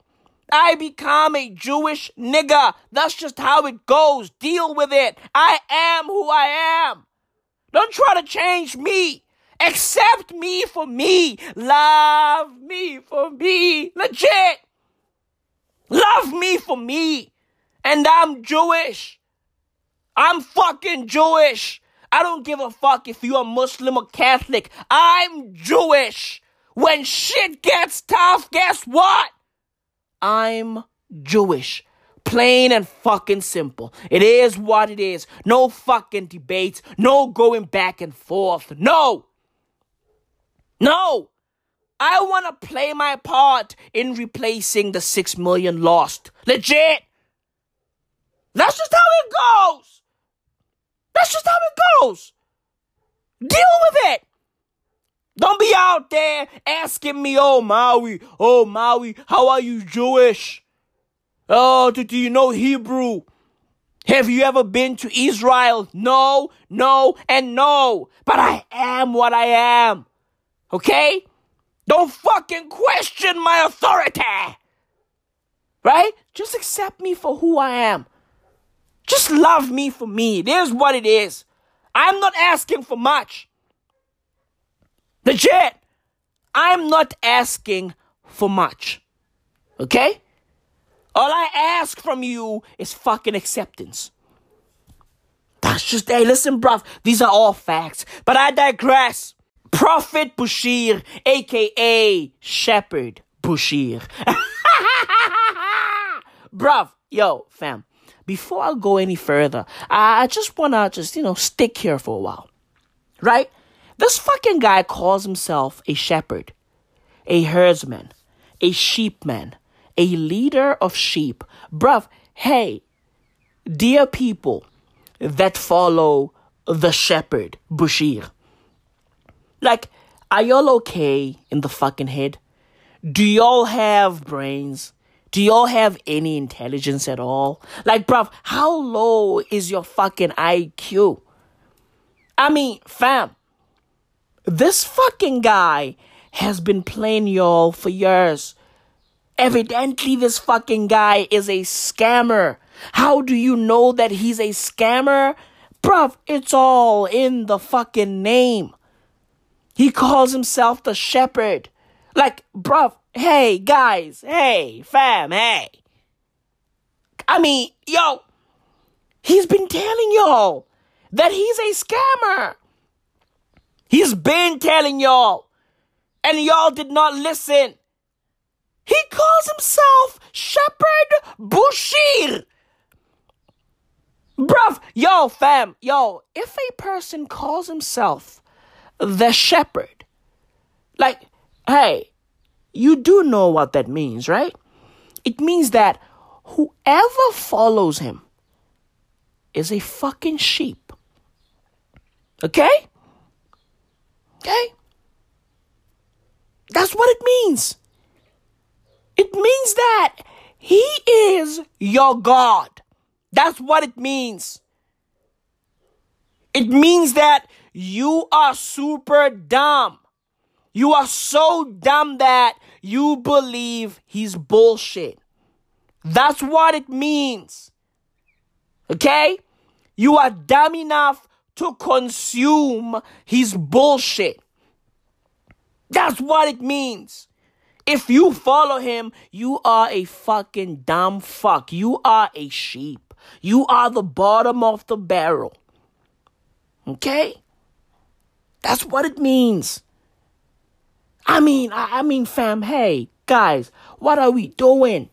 S7: I become a Jewish nigger. That's just how it goes. Deal with it. I am who I am. Don't try to change me. Accept me for me. Love me for me. Legit. Love me for me. And I'm Jewish. I'm fucking Jewish. I don't give a fuck if you're Muslim or Catholic. I'm Jewish. When shit gets tough, guess what? I'm Jewish. Plain and fucking simple. It is what it is. No fucking debates. No going back and forth. No. No. I want to play my part in replacing the six million lost. Legit. That's just how it goes. That's just how it goes. Deal with it. Don't be out there asking me, oh, Maui, oh, Maui, how are you Jewish? Oh, do, do you know Hebrew? Have you ever been to Israel? No, no, and no. But I am what I am. Okay? Don't fucking question my authority. Right? Just accept me for who I am. Just love me for me. There's what it is. I'm not asking for much. Legit. I'm not asking for much. Okay? All I ask from you is fucking acceptance. That's just, hey, listen, bruv, these are all facts. But I digress. Prophet Bushir, aka Shepherd Bushir. bruv, yo, fam, before I go any further, I just wanna just, you know, stick here for a while. Right? This fucking guy calls himself a shepherd, a herdsman, a sheepman, a leader of sheep. Bruv, hey, dear people that follow the shepherd, Bushir. Like, are y'all okay in the fucking head? Do y'all have brains? Do y'all have any intelligence at all? Like, bruv, how low is your fucking IQ? I mean, fam, this fucking guy has been playing y'all for years. Evidently, this fucking guy is a scammer. How do you know that he's a scammer? Bruv, it's all in the fucking name. He calls himself the shepherd. Like, bruv, hey, guys, hey, fam, hey. I mean, yo, he's been telling y'all that he's a scammer. He's been telling y'all, and y'all did not listen. He calls himself Shepherd Bushir. Bruv, yo, fam, yo, if a person calls himself the shepherd, like, hey, you do know what that means, right? It means that whoever follows him is a fucking sheep. Okay? Okay? That's what it means. It means that he is your God. That's what it means. It means that you are super dumb. You are so dumb that you believe he's bullshit. That's what it means. Okay? You are dumb enough to consume his bullshit. That's what it means. If you follow him, you are a fucking dumb fuck. You are a sheep. You are the bottom of the barrel. Okay? That's what it means. I mean, I, I mean, fam, hey, guys, what are we doing?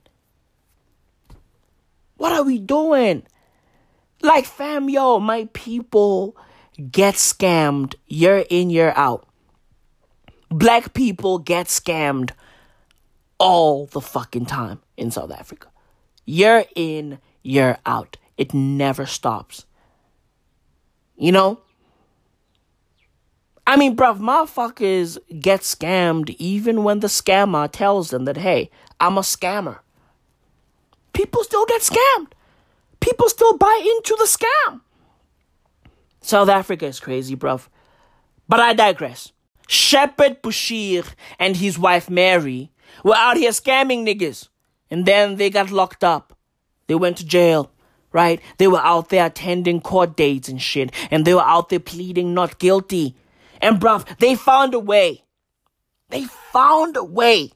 S7: What are we doing? Like, fam, yo, my people get scammed year in, year out. Black people get scammed all the fucking time in South Africa. Year in, year out. It never stops. You know? I mean, bruv, motherfuckers get scammed even when the scammer tells them that, hey, I'm a scammer. People still get scammed. People still buy into the scam. South Africa is crazy, bruv. But I digress. Shepherd Bushir and his wife Mary were out here scamming niggas. And then they got locked up. They went to jail, right? They were out there attending court dates and shit. And they were out there pleading not guilty. And bruv, they found a way. They found a way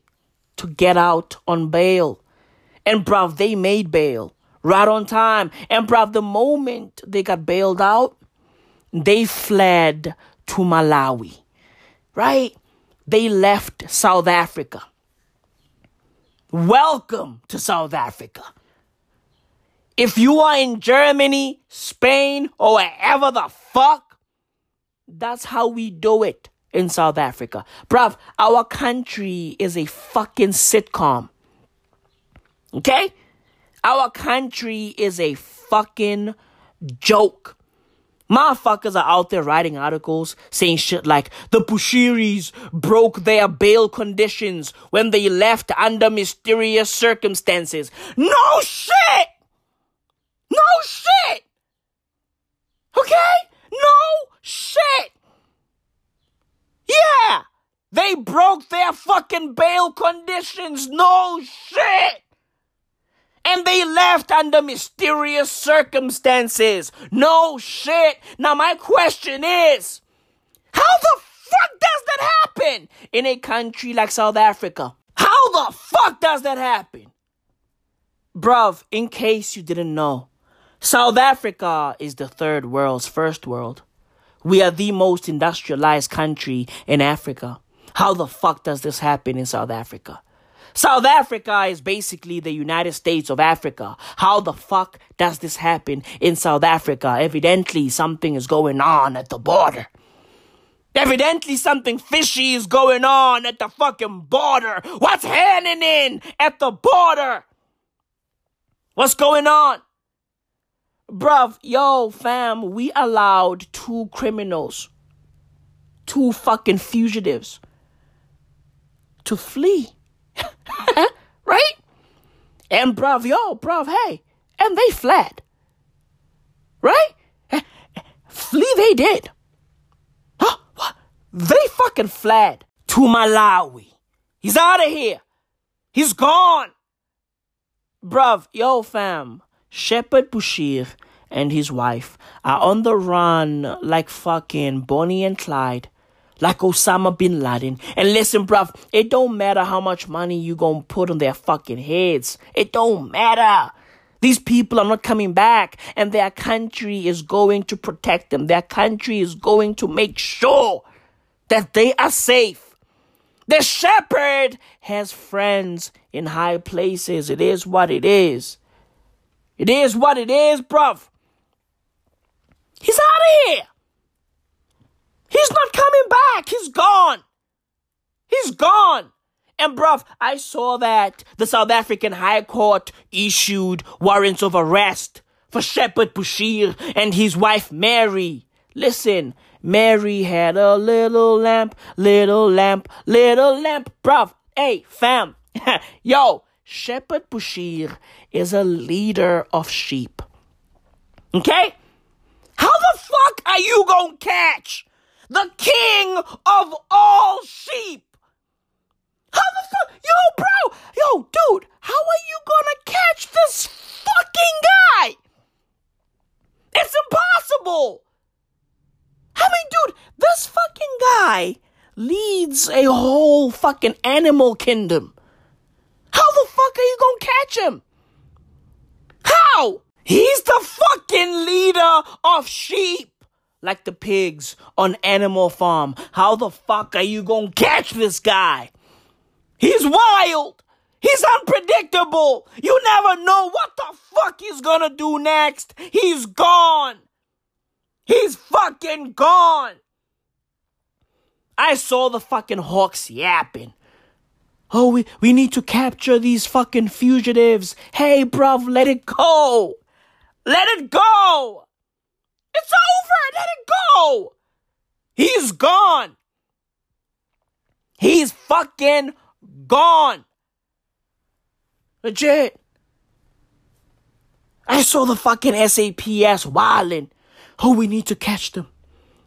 S7: to get out on bail. And bruv, they made bail right on time. And bruv, the moment they got bailed out, they fled to Malawi. Right? They left South Africa. Welcome to South Africa. If you are in Germany, Spain, or wherever the fuck, that's how we do it in South Africa. Bruv, our country is a fucking sitcom. Okay? Our country is a fucking joke. Motherfuckers are out there writing articles saying shit like the Bushiris broke their bail conditions when they left under mysterious circumstances. No shit! No shit! Okay? No shit! Yeah! They broke their fucking bail conditions. No shit! And they left under mysterious circumstances. No shit. Now my question is, how the fuck does that happen in a country like South Africa? How the fuck does that happen? Bruv, in case you didn't know, South Africa is the third world's first world. We are the most industrialized country in Africa. How the fuck does this happen in South Africa? South Africa is basically the United States of Africa. How the fuck does this happen in South Africa? Evidently, something is going on at the border. Evidently, something fishy is going on at the fucking border. What's happening at the border? What's going on? Bruv, yo, fam, we allowed two criminals, two fucking fugitives, to flee. right? And bruv, yo, bruv, hey, and they fled. Right? Flee they did. Huh? What? They fucking fled to Malawi. He's out of here. He's gone. Bruv, yo, fam. Shepherd Bushiri and his wife are on the run like fucking Bonnie and Clyde like Osama bin Laden. And listen, bruv, it don't matter how much money you gonna put on their fucking heads. It don't matter. These people are not coming back, and their country is going to protect them. Their country is going to make sure that they are safe. The shepherd has friends in high places. It is what it is. It is what it is, bruv. He's out of here. He's not coming back. He's gone. He's gone. And bruv, I saw that the South African High Court issued warrants of arrest for Shepherd Bushiri and his wife Mary. Listen, Mary had a little lamp, little lamp, little lamp. Bruv, hey, fam. Yo, Shepherd Bushiri is a leader of sheep. Okay? How the fuck are you gonna catch the king of all sheep. How the fuck? Yo, bro! Yo, dude, how are you gonna catch this fucking guy? It's impossible! I mean, dude, this fucking guy leads a whole fucking animal kingdom. How the fuck are you gonna catch him? How? He's the fucking leader of sheep like the pigs on Animal Farm. How the fuck are you gonna catch this guy? He's wild. He's unpredictable. You never know what the fuck he's gonna do next. He's gone. He's fucking gone. I saw the fucking hawks yapping. Oh, we, we need to capture these fucking fugitives. Hey, bruv, let it go. Let it go. It's over. Let it go. He's gone. He's fucking gone. Legit. I saw the fucking SAPS wildin'. Oh, we need to catch them.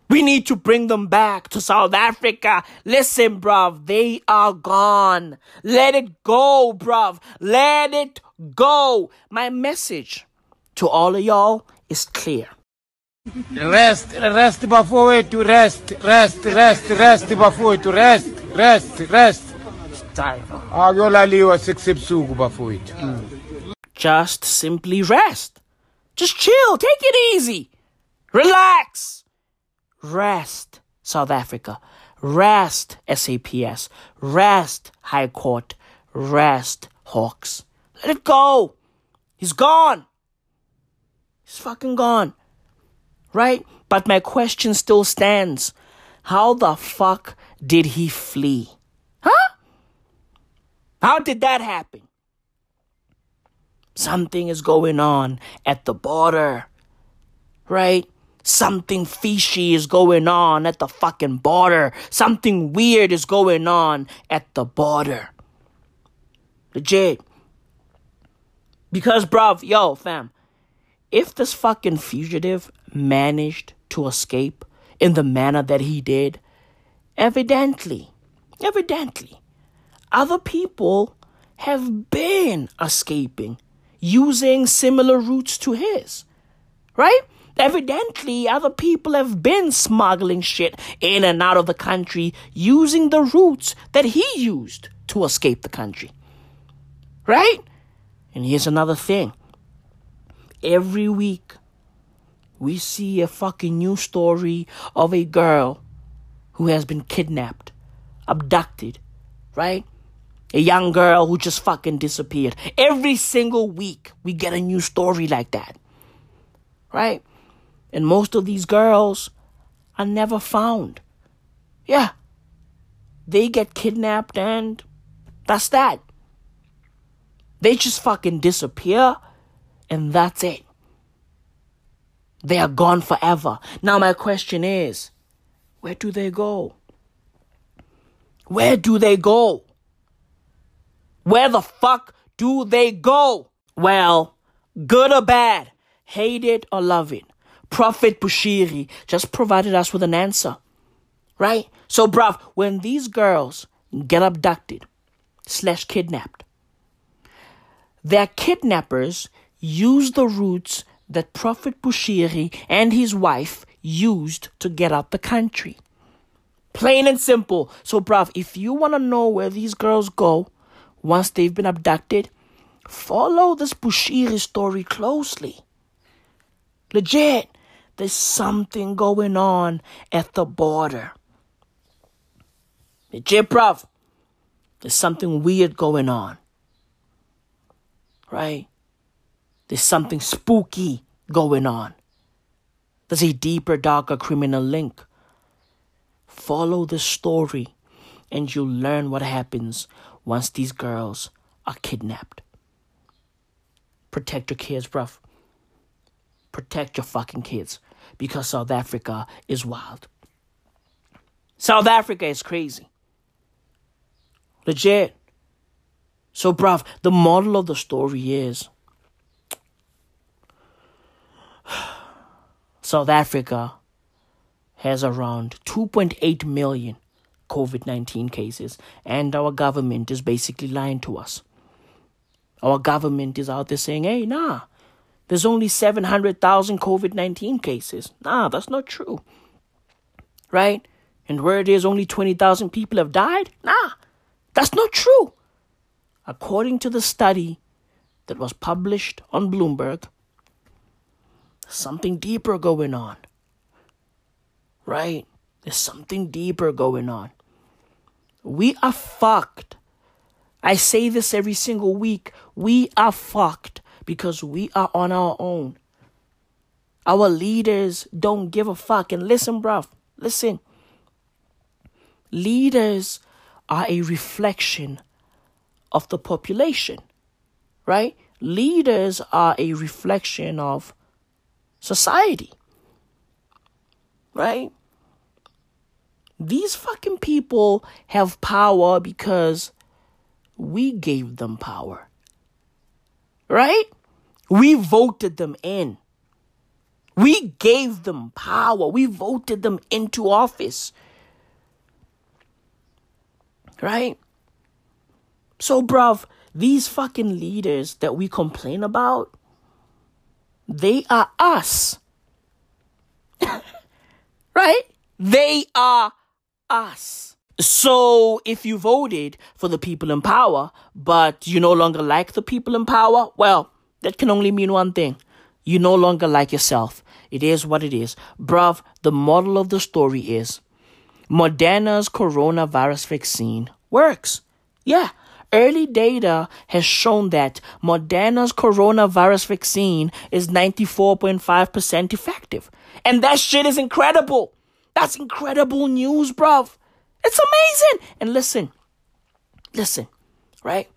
S7: We need to bring them back to South Africa. Listen, bruv, they are gone. Let it go, bruv. Let it go. My message to all of y'all is clear.
S21: Rest, rest before to rest, rest, rest, rest before to rest, rest, rest. Ah, Bafowethu.
S7: Just simply rest. Just chill. Take it easy. Relax. Rest, South Africa. Rest, SAPS. Rest, High Court. Rest, Hawks. Let it go. He's gone. He's fucking gone. Right? But my question still stands. How the fuck did he flee? Huh? How did that happen? Something is going on at the border. Right? Something fishy is going on at the fucking border. Something weird is going on at the border. Legit. Because, bruv, yo, fam, if this fucking fugitive managed to escape in the manner that he did, evidently, evidently, other people have been escaping using similar routes to his. Right? Evidently, other people have been smuggling shit in and out of the country using the routes that he used to escape the country. Right? And here's another thing every week, we see a fucking new story of a girl who has been kidnapped, abducted, right? A young girl who just fucking disappeared. Every single week, we get a new story like that, right? And most of these girls are never found. Yeah. They get kidnapped and that's that. They just fucking disappear and that's it. They are gone forever. Now, my question is where do they go? Where do they go? Where the fuck do they go? Well, good or bad, hate it or love it, Prophet Bushiri just provided us with an answer. Right? So, bruv, when these girls get abducted slash kidnapped, their kidnappers use the routes that Prophet Bushiri and his wife used to get out the country. Plain and simple. So, bruv, if you want to know where these girls go once they've been abducted, follow this Bushiri story closely. Legit, there's something going on at the border. Legit, bruv, there's something weird going on. Right? There's something spooky going on. There's a deeper, darker criminal link. Follow the story and you'll learn what happens once these girls are kidnapped. Protect your kids, bruv. Protect your fucking kids because South Africa is wild. South Africa is crazy. Legit. So, bruv, the model of the story is South Africa has around 2.8 million COVID 19 cases, and our government is basically lying to us. Our government is out there saying, hey, nah, there's only 700,000 COVID 19 cases. Nah, that's not true. Right? And where it is only 20,000 people have died? Nah, that's not true. According to the study that was published on Bloomberg, something deeper going on. Right? There's something deeper going on. We are fucked. I say this every single week. We are fucked because we are on our own. Our leaders don't give a fuck. And listen, bruv, listen. Leaders are a reflection of the population, right? Leaders are a reflection of society. Right? These fucking people have power because we gave them power. Right? We voted them in. We gave them power. We voted them into office. Right? So, bruv, these fucking leaders that we complain about, they are us. right? They are us. So if you voted for the people in power, but you no longer like the people in power, well, that can only mean one thing. You no longer like yourself. It is what it is. Bruv, the model of the story is Moderna's coronavirus vaccine works. Yeah, early data has shown that Moderna's coronavirus vaccine is 94.5% effective. And that shit is incredible. That's incredible news, bruv. It's amazing. And listen, listen, right?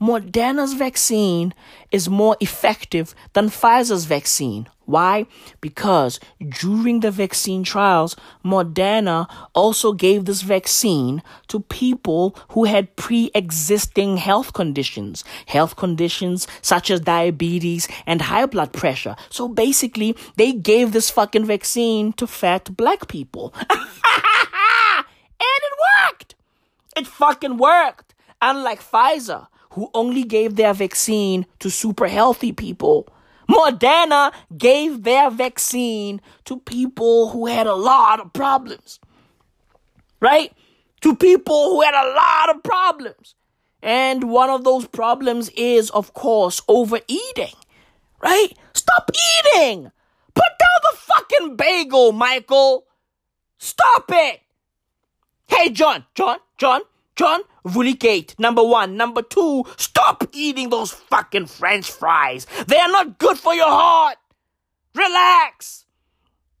S7: Moderna's vaccine is more effective than Pfizer's vaccine. Why? Because during the vaccine trials, Moderna also gave this vaccine to people who had pre existing health conditions, health conditions such as diabetes and high blood pressure. So basically, they gave this fucking vaccine to fat black people. and it worked! It fucking worked! Unlike Pfizer, who only gave their vaccine to super healthy people. Moderna gave their vaccine to people who had a lot of problems. Right? To people who had a lot of problems. And one of those problems is, of course, overeating. Right? Stop eating! Put down the fucking bagel, Michael! Stop it! Hey, John, John, John, John, Vulicate. Number one. Number two, stop eating those fucking french fries. They are not good for your heart. Relax.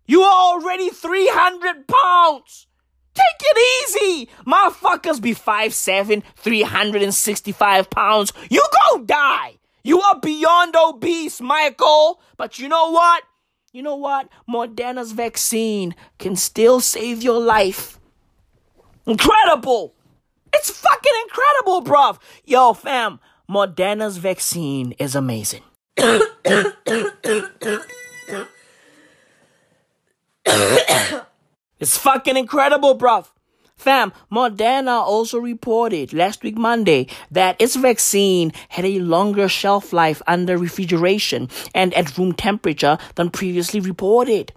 S7: You are already 300 pounds. Take it easy. Motherfuckers be 5'7, 365 pounds. You go die. You are beyond obese, Michael. But you know what? You know what? Moderna's vaccine can still save your life. Incredible. It's fucking incredible, bruv. Yo, fam, Moderna's vaccine is amazing. it's fucking incredible, bruv. Fam, Moderna also reported last week Monday that its vaccine had a longer shelf life under refrigeration and at room temperature than previously reported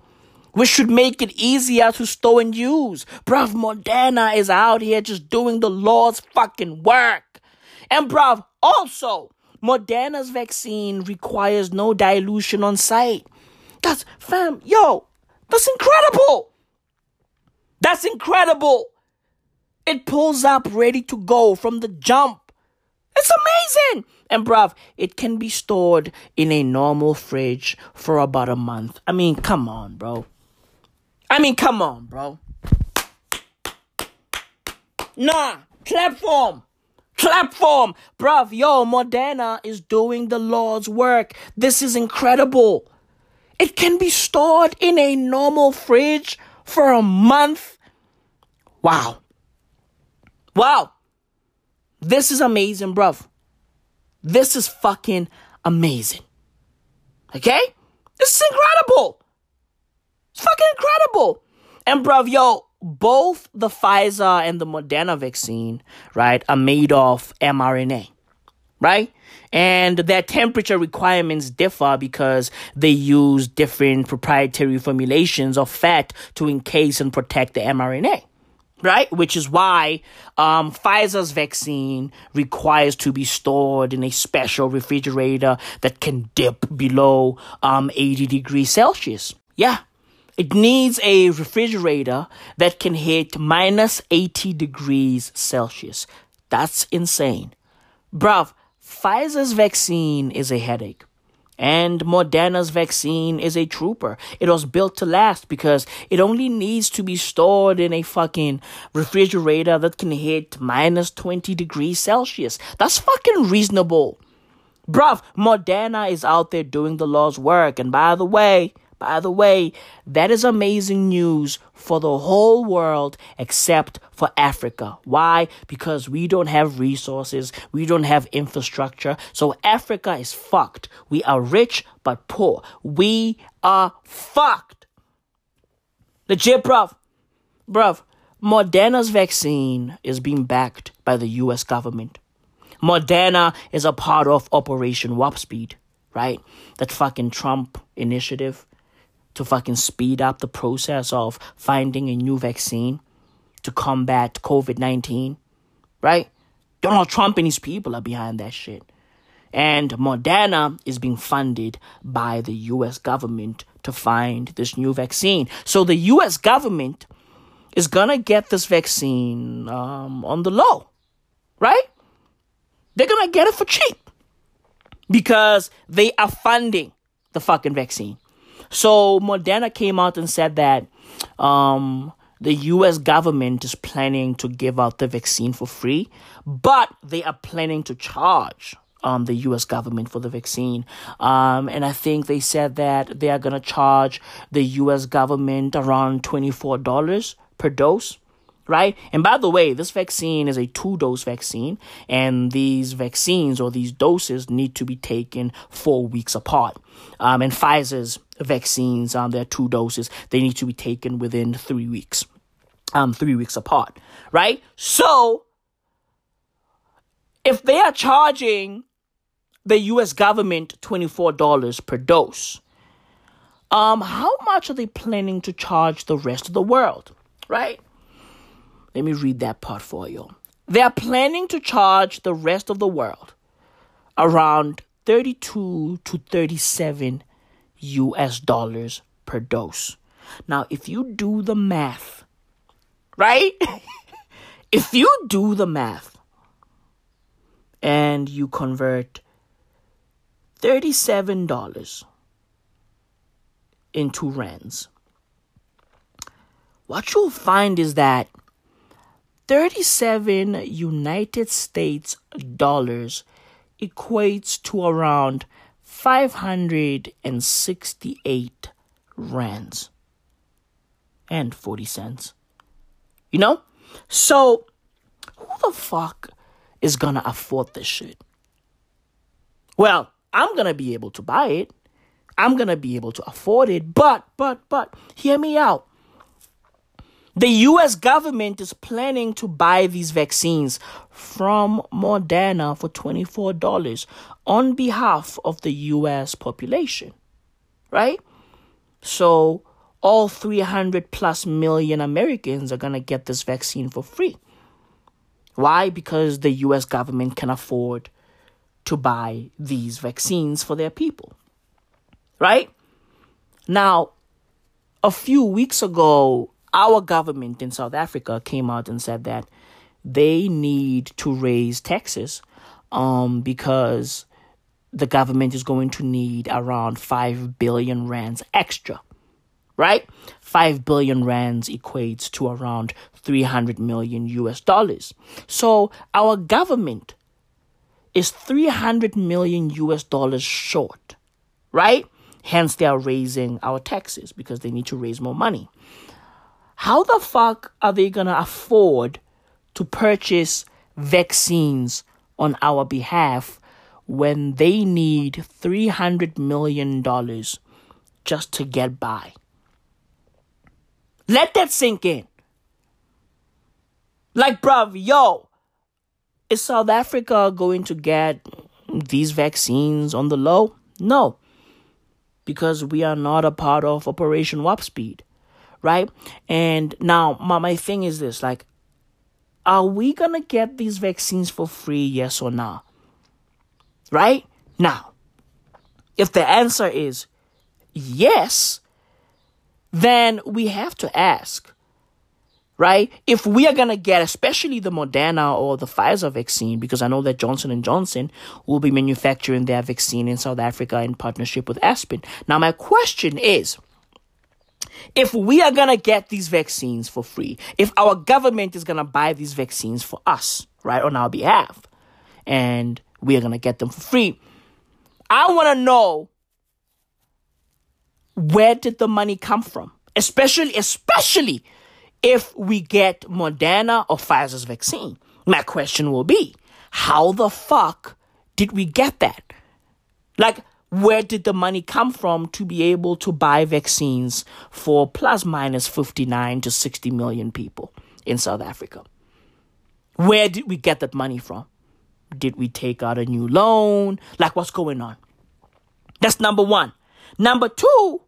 S7: which should make it easier to store and use. Bruv, Moderna is out here just doing the Lord's fucking work. And bruv, also, Moderna's vaccine requires no dilution on site. That's, fam, yo, that's incredible. That's incredible. It pulls up ready to go from the jump. It's amazing. And bruv, it can be stored in a normal fridge for about a month. I mean, come on, bro. I mean, come on, bro. Nah, clap for him. Clap for him. Bruv, yo, Moderna is doing the Lord's work. This is incredible. It can be stored in a normal fridge for a month. Wow. Wow. This is amazing, bruv. This is fucking amazing. Okay? This is incredible. Fucking incredible. And bruv, yo, both the Pfizer and the Moderna vaccine, right, are made of mRNA, right? And their temperature requirements differ because they use different proprietary formulations of fat to encase and protect the mRNA right? Which is why um, Pfizer's vaccine requires to be stored in a special refrigerator that can dip below um, 80 degrees Celsius. Yeah, it needs a refrigerator that can hit minus 80 degrees Celsius. That's insane. Bruv, Pfizer's vaccine is a headache. And Moderna's vaccine is a trooper. It was built to last because it only needs to be stored in a fucking refrigerator that can hit minus 20 degrees Celsius. That's fucking reasonable. Bruv, Moderna is out there doing the Lord's work. And by the way, by the way, that is amazing news for the whole world except for Africa. Why? Because we don't have resources, we don't have infrastructure. So Africa is fucked. We are rich but poor. We are fucked. Legit, bruv. Bruv, Moderna's vaccine is being backed by the US government. Moderna is a part of Operation Warp Speed, right? That fucking Trump initiative to fucking speed up the process of finding a new vaccine to combat COVID 19, right? Donald Trump and his people are behind that shit. And Moderna is being funded by the US government to find this new vaccine. So the US government is gonna get this vaccine um, on the low, right? They're gonna get it for cheap because they are funding the fucking vaccine. So Moderna came out and said that um, the US government is planning to give out the vaccine for free, but they are planning to charge um, the US government for the vaccine. Um, and I think they said that they are going to charge the US government around $24 per dose. Right? And by the way, this vaccine is a two dose vaccine, and these vaccines or these doses need to be taken four weeks apart. Um, and Pfizer's vaccines, on their two doses, they need to be taken within three weeks, um, three weeks apart, right? So, if they are charging the U.S. government $24 per dose, um, how much are they planning to charge the rest of the world, right? Let me read that part for you. They are planning to charge the rest of the world around 32 to 37 US dollars per dose. Now, if you do the math, right? if you do the math and you convert $37 into rands, what you'll find is that 37 United States dollars equates to around 568 rands and 40 cents. You know? So, who the fuck is gonna afford this shit? Well, I'm gonna be able to buy it. I'm gonna be able to afford it, but, but, but, hear me out. The US government is planning to buy these vaccines from Moderna for $24 on behalf of the US population. Right? So, all 300 plus million Americans are going to get this vaccine for free. Why? Because the US government can afford to buy these vaccines for their people. Right? Now, a few weeks ago, our government in South Africa came out and said that they need to raise taxes um, because the government is going to need around 5 billion rands extra. Right? 5 billion rands equates to around 300 million US dollars. So our government is 300 million US dollars short. Right? Hence, they are raising our taxes because they need to raise more money. How the fuck are they gonna afford to purchase vaccines on our behalf when they need $300 million just to get by? Let that sink in. Like, bruv, yo, is South Africa going to get these vaccines on the low? No, because we are not a part of Operation Warp Speed right? And now my, my thing is this like, are we gonna get these vaccines for free, yes or no? Right? Now, if the answer is yes, then we have to ask, right? If we are gonna get, especially the Moderna or the Pfizer vaccine, because I know that Johnson and Johnson will be manufacturing their vaccine in South Africa in partnership with Aspen. Now, my question is if we are going to get these vaccines for free, if our government is going to buy these vaccines for us, right, on our behalf, and we are going to get them for free, I want to know where did the money come from? Especially, especially if we get Moderna or Pfizer's vaccine. My question will be, how the fuck did we get that? Like, where did the money come from to be able to buy vaccines for plus minus 59 to 60 million people in South Africa? Where did we get that money from? Did we take out a new loan? Like, what's going on? That's number one. Number two,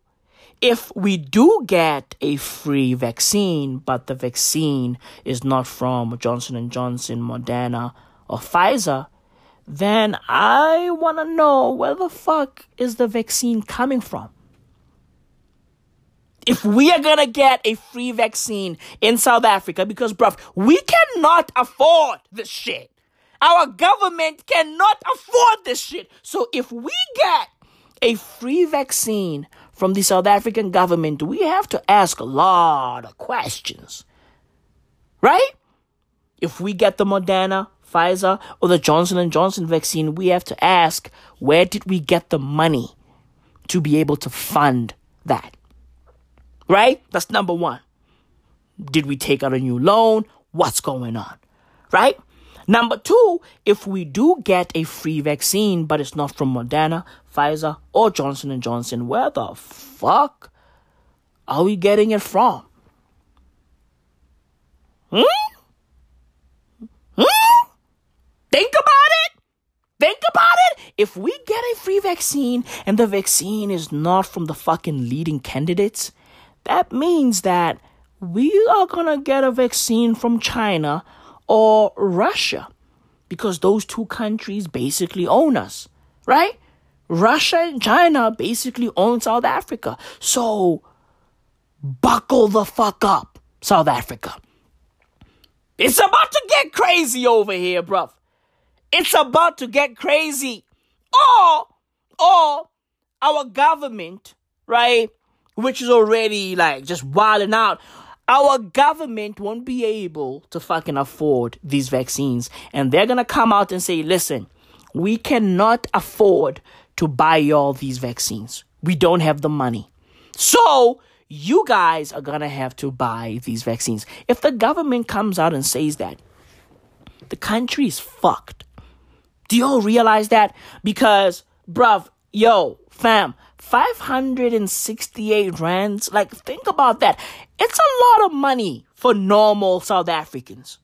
S7: if we do get a free vaccine, but the vaccine is not from Johnson and Johnson, Moderna, or Pfizer, then I want to know where the fuck is the vaccine coming from? If we are gonna get a free vaccine in South Africa, because bruv, we cannot afford this shit. Our government cannot afford this shit. So if we get a free vaccine from the South African government, we have to ask a lot of questions. Right? If we get the Moderna, Pfizer, or the Johnson & Johnson vaccine, we have to ask, where did we get the money to be able to fund that? Right? That's number 1. Did we take out a new loan? What's going on? Right? Number two, if we do get a free vaccine, but it's not from Moderna, Pfizer, or Johnson Johnson, where the fuck are we getting it from? Hmm? Think about it. Think about it. If we get a free vaccine and the vaccine is not from the fucking leading candidates, that means that we are gonna get a vaccine from China or Russia because those two countries basically own us, right? Russia and China basically own South Africa. So buckle the fuck up, South Africa. It's about to get crazy over here, bruv. It's about to get crazy. Or, or our government, right, which is already like just wilding out, our government won't be able to fucking afford these vaccines. And they're gonna come out and say, listen, we cannot afford to buy all these vaccines. We don't have the money. So, you guys are gonna have to buy these vaccines. If the government comes out and says that, the country is fucked. Do y'all realize that? Because, bruv, yo, fam, 568 rands. Like, think about that. It's a lot of money for normal South Africans.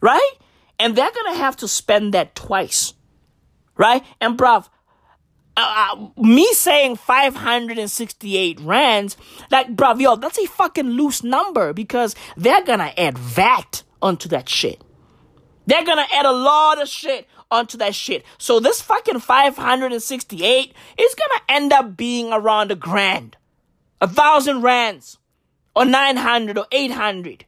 S7: Right? And they're gonna have to spend that twice. Right? And bruv, uh, uh, me saying 568 rands, like, bruv, yo, that's a fucking loose number because they're gonna add VAT onto that shit. They're gonna add a lot of shit onto that shit. So this fucking 568 is gonna end up being around a grand. A thousand rands. Or 900 or 800.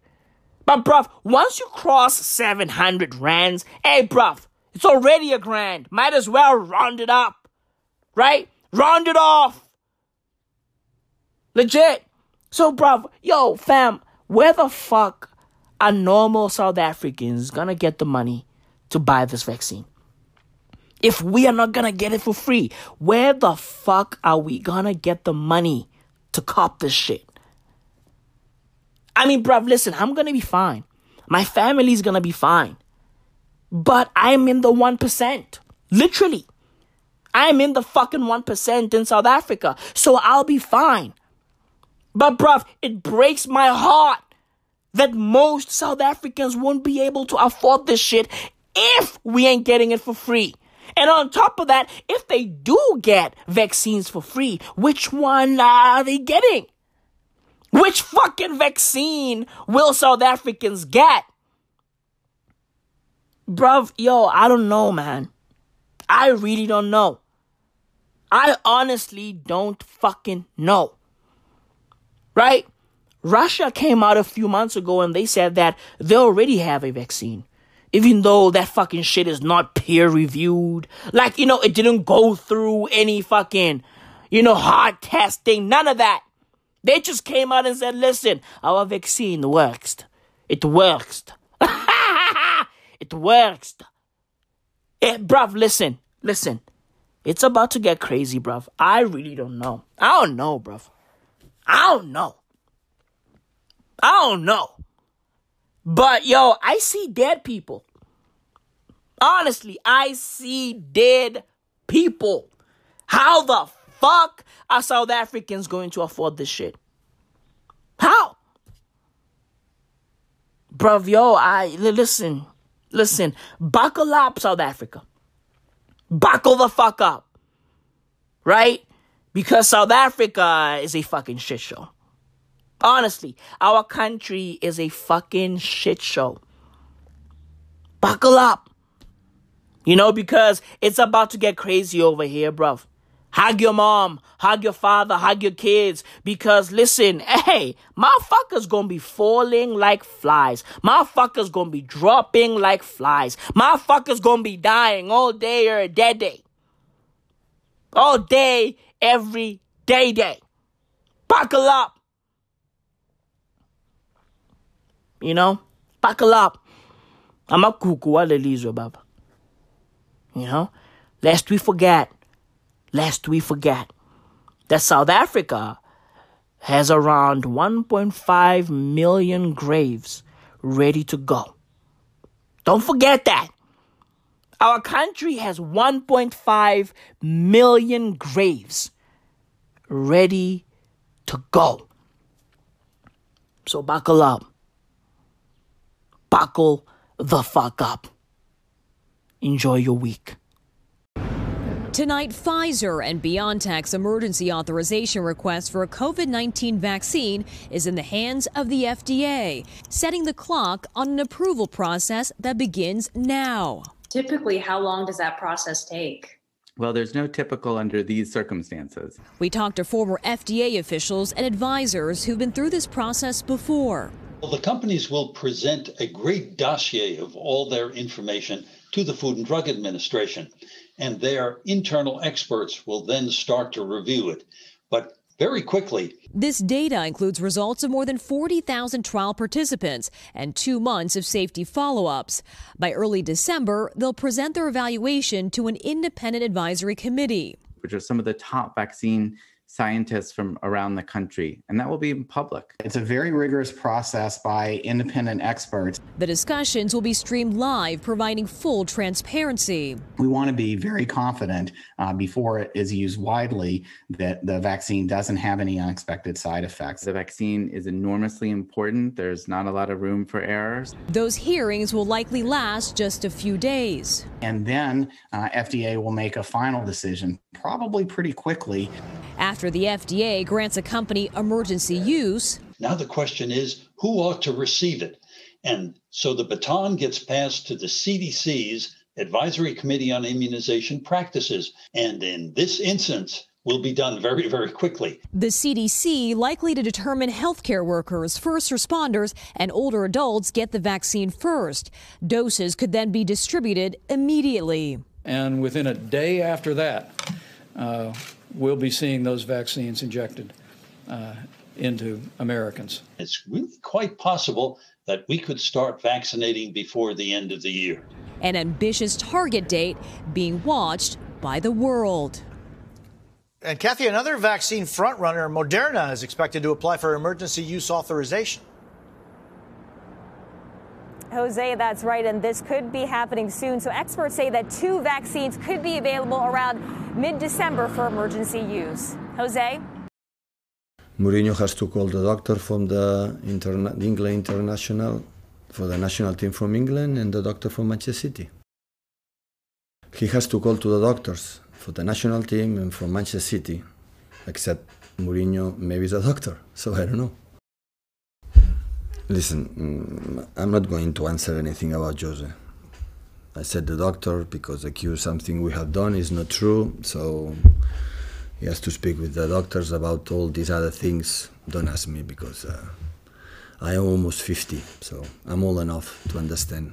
S7: But bruv, once you cross 700 rands, hey bruv, it's already a grand. Might as well round it up. Right? Round it off. Legit. So bruv, yo fam, where the fuck are normal South Africans gonna get the money to buy this vaccine? If we are not gonna get it for free, where the fuck are we gonna get the money to cop this shit? I mean, bruv, listen, I'm gonna be fine. My family's gonna be fine. But I'm in the 1%. Literally. I'm in the fucking 1% in South Africa. So I'll be fine. But, bruv, it breaks my heart that most South Africans won't be able to afford this shit if we ain't getting it for free. And on top of that, if they do get vaccines for free, which one are they getting? Which fucking vaccine will South Africans get? Bruv, yo, I don't know, man. I really don't know. I honestly don't fucking know. Right? Russia came out a few months ago and they said that they already have a vaccine even though that fucking shit is not peer reviewed. Like, you know, it didn't go through any fucking, you know, hard testing, none of that. They just came out and said, listen, our vaccine works. It works. it works. Eh, bruv, listen, listen. It's about to get crazy, bruv. I really don't know. I don't know, bruv. I don't know. I don't know. But yo, I see dead people. Honestly, I see dead people. How the fuck are South Africans going to afford this shit? How? Bruv, yo, I listen, listen, buckle up, South Africa. Buckle the fuck up. Right? Because South Africa is a fucking shit show. Honestly, our country is a fucking shit show. Buckle up. You know, because it's about to get crazy over here, bruv. Hug your mom, hug your father, hug your kids. Because listen, hey, motherfuckers gonna be falling like flies. Motherfuckers gonna be dropping like flies. Motherfuckers gonna be dying all day or a dead day. All day, every day, day. Buckle up. You know, buckle up. I'm a cuckoo, baba. You know, lest we forget lest we forget that South Africa has around 1.5 million graves ready to go. Don't forget that. Our country has 1.5 million graves ready to go. So buckle up. Buckle the fuck up. Enjoy your week.
S22: Tonight, Pfizer and BioNTech's emergency authorization request for a COVID 19 vaccine is in the hands of the FDA, setting the clock on an approval process that begins now.
S23: Typically, how long does that process take?
S24: Well, there's no typical under these circumstances.
S22: We talked to former FDA officials and advisors who've been through this process before.
S25: Well, the companies will present a great dossier of all their information to the Food and Drug Administration and their internal experts will then start to review it. But very quickly.
S22: This data includes results of more than 40,000 trial participants and two months of safety follow ups. By early December, they'll present their evaluation to an independent advisory committee.
S24: Which are some of the top vaccine scientists from around the country, and that will be in public.
S26: It's a very rigorous process by independent experts.
S22: The discussions will be streamed live, providing full transparency.
S26: We want to be very confident uh, before it is used widely that the vaccine doesn't have any unexpected side effects.
S24: The vaccine is enormously important. There's not a lot of room for errors.
S22: Those hearings will likely last just a few days.
S26: And then uh, FDA will make a final decision, probably pretty quickly.
S22: After the FDA grants a company emergency use.
S25: Now the question is who ought to receive it? And so the baton gets passed to the CDC's Advisory Committee on Immunization Practices. And in this instance, will be done very, very quickly.
S22: The CDC likely to determine healthcare workers, first responders, and older adults get the vaccine first. Doses could then be distributed immediately.
S27: And within a day after that, uh, we'll be seeing those vaccines injected uh, into Americans.
S25: It's really quite possible that we could start vaccinating before the end of the year.
S22: An ambitious target date being watched by the world.
S28: And Kathy, another vaccine frontrunner, Moderna, is expected to apply for emergency use authorization.
S29: Jose, that's right, and this could be happening soon. So experts say that two vaccines could be available around mid-December for emergency use. Jose?
S30: Mourinho has to call the doctor from the interna- England international for the national team from England and the doctor from Manchester City. He has to call to the doctors for the national team and for Manchester City, except Mourinho maybe is a doctor, so I don't know. Listen, mm, I'm not going to answer anything about Jose. I said the doctor because accuse something we have done is not true, so he has to speak with the doctors about all these other things. Don't ask me because uh, I am almost 50, so I'm old enough to understand.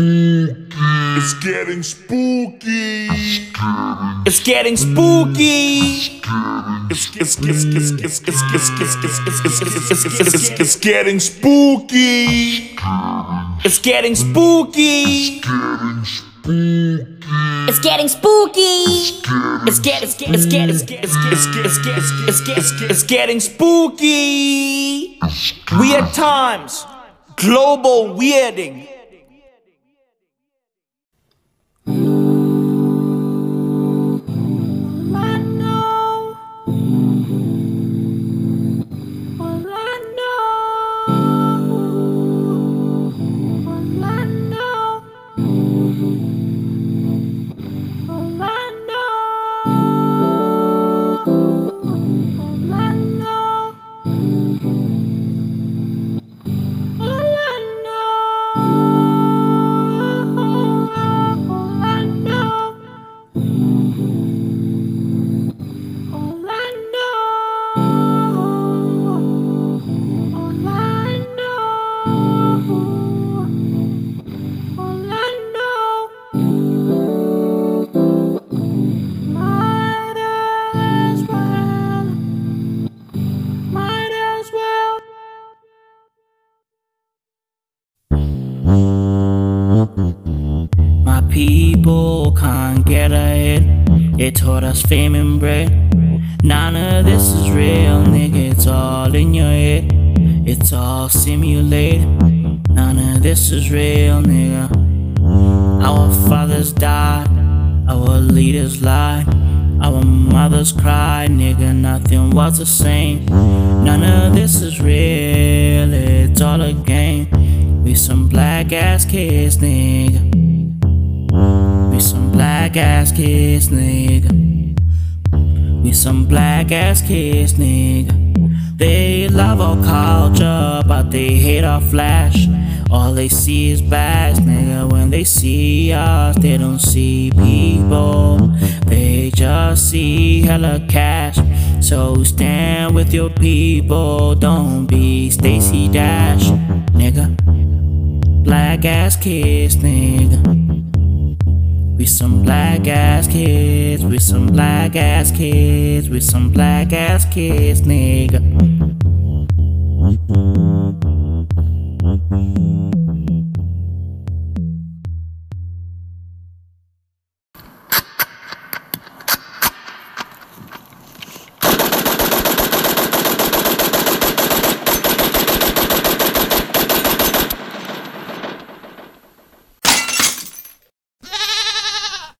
S3: It's getting spooky. It's it's it's it's it's it's it's it's it's it's it's it's it's getting spooky. It's getting spooky.
S29: It's getting spooky.
S3: It's it's getting spooky. Weird times. Global weirding. Mm.
S7: They taught us fame and bread. None of this is real, nigga. It's all in your head. It's all simulated. None of this is real, nigga. Our fathers died, our leaders lied, our mothers cried, nigga. Nothing was the same. None of this is real, it's all a game. We some black ass kids, nigga. Black ass kids, nigga. We some black ass kids, nigga. They love our culture, but they hate our flash. All they see is bags, nigga. When they see us, they don't see people. They just see hella cash. So stand with your people. Don't be Stacey Dash, nigga. Black ass kids, nigga. We some black ass kids, we some black ass kids, we some black ass kids, nigga.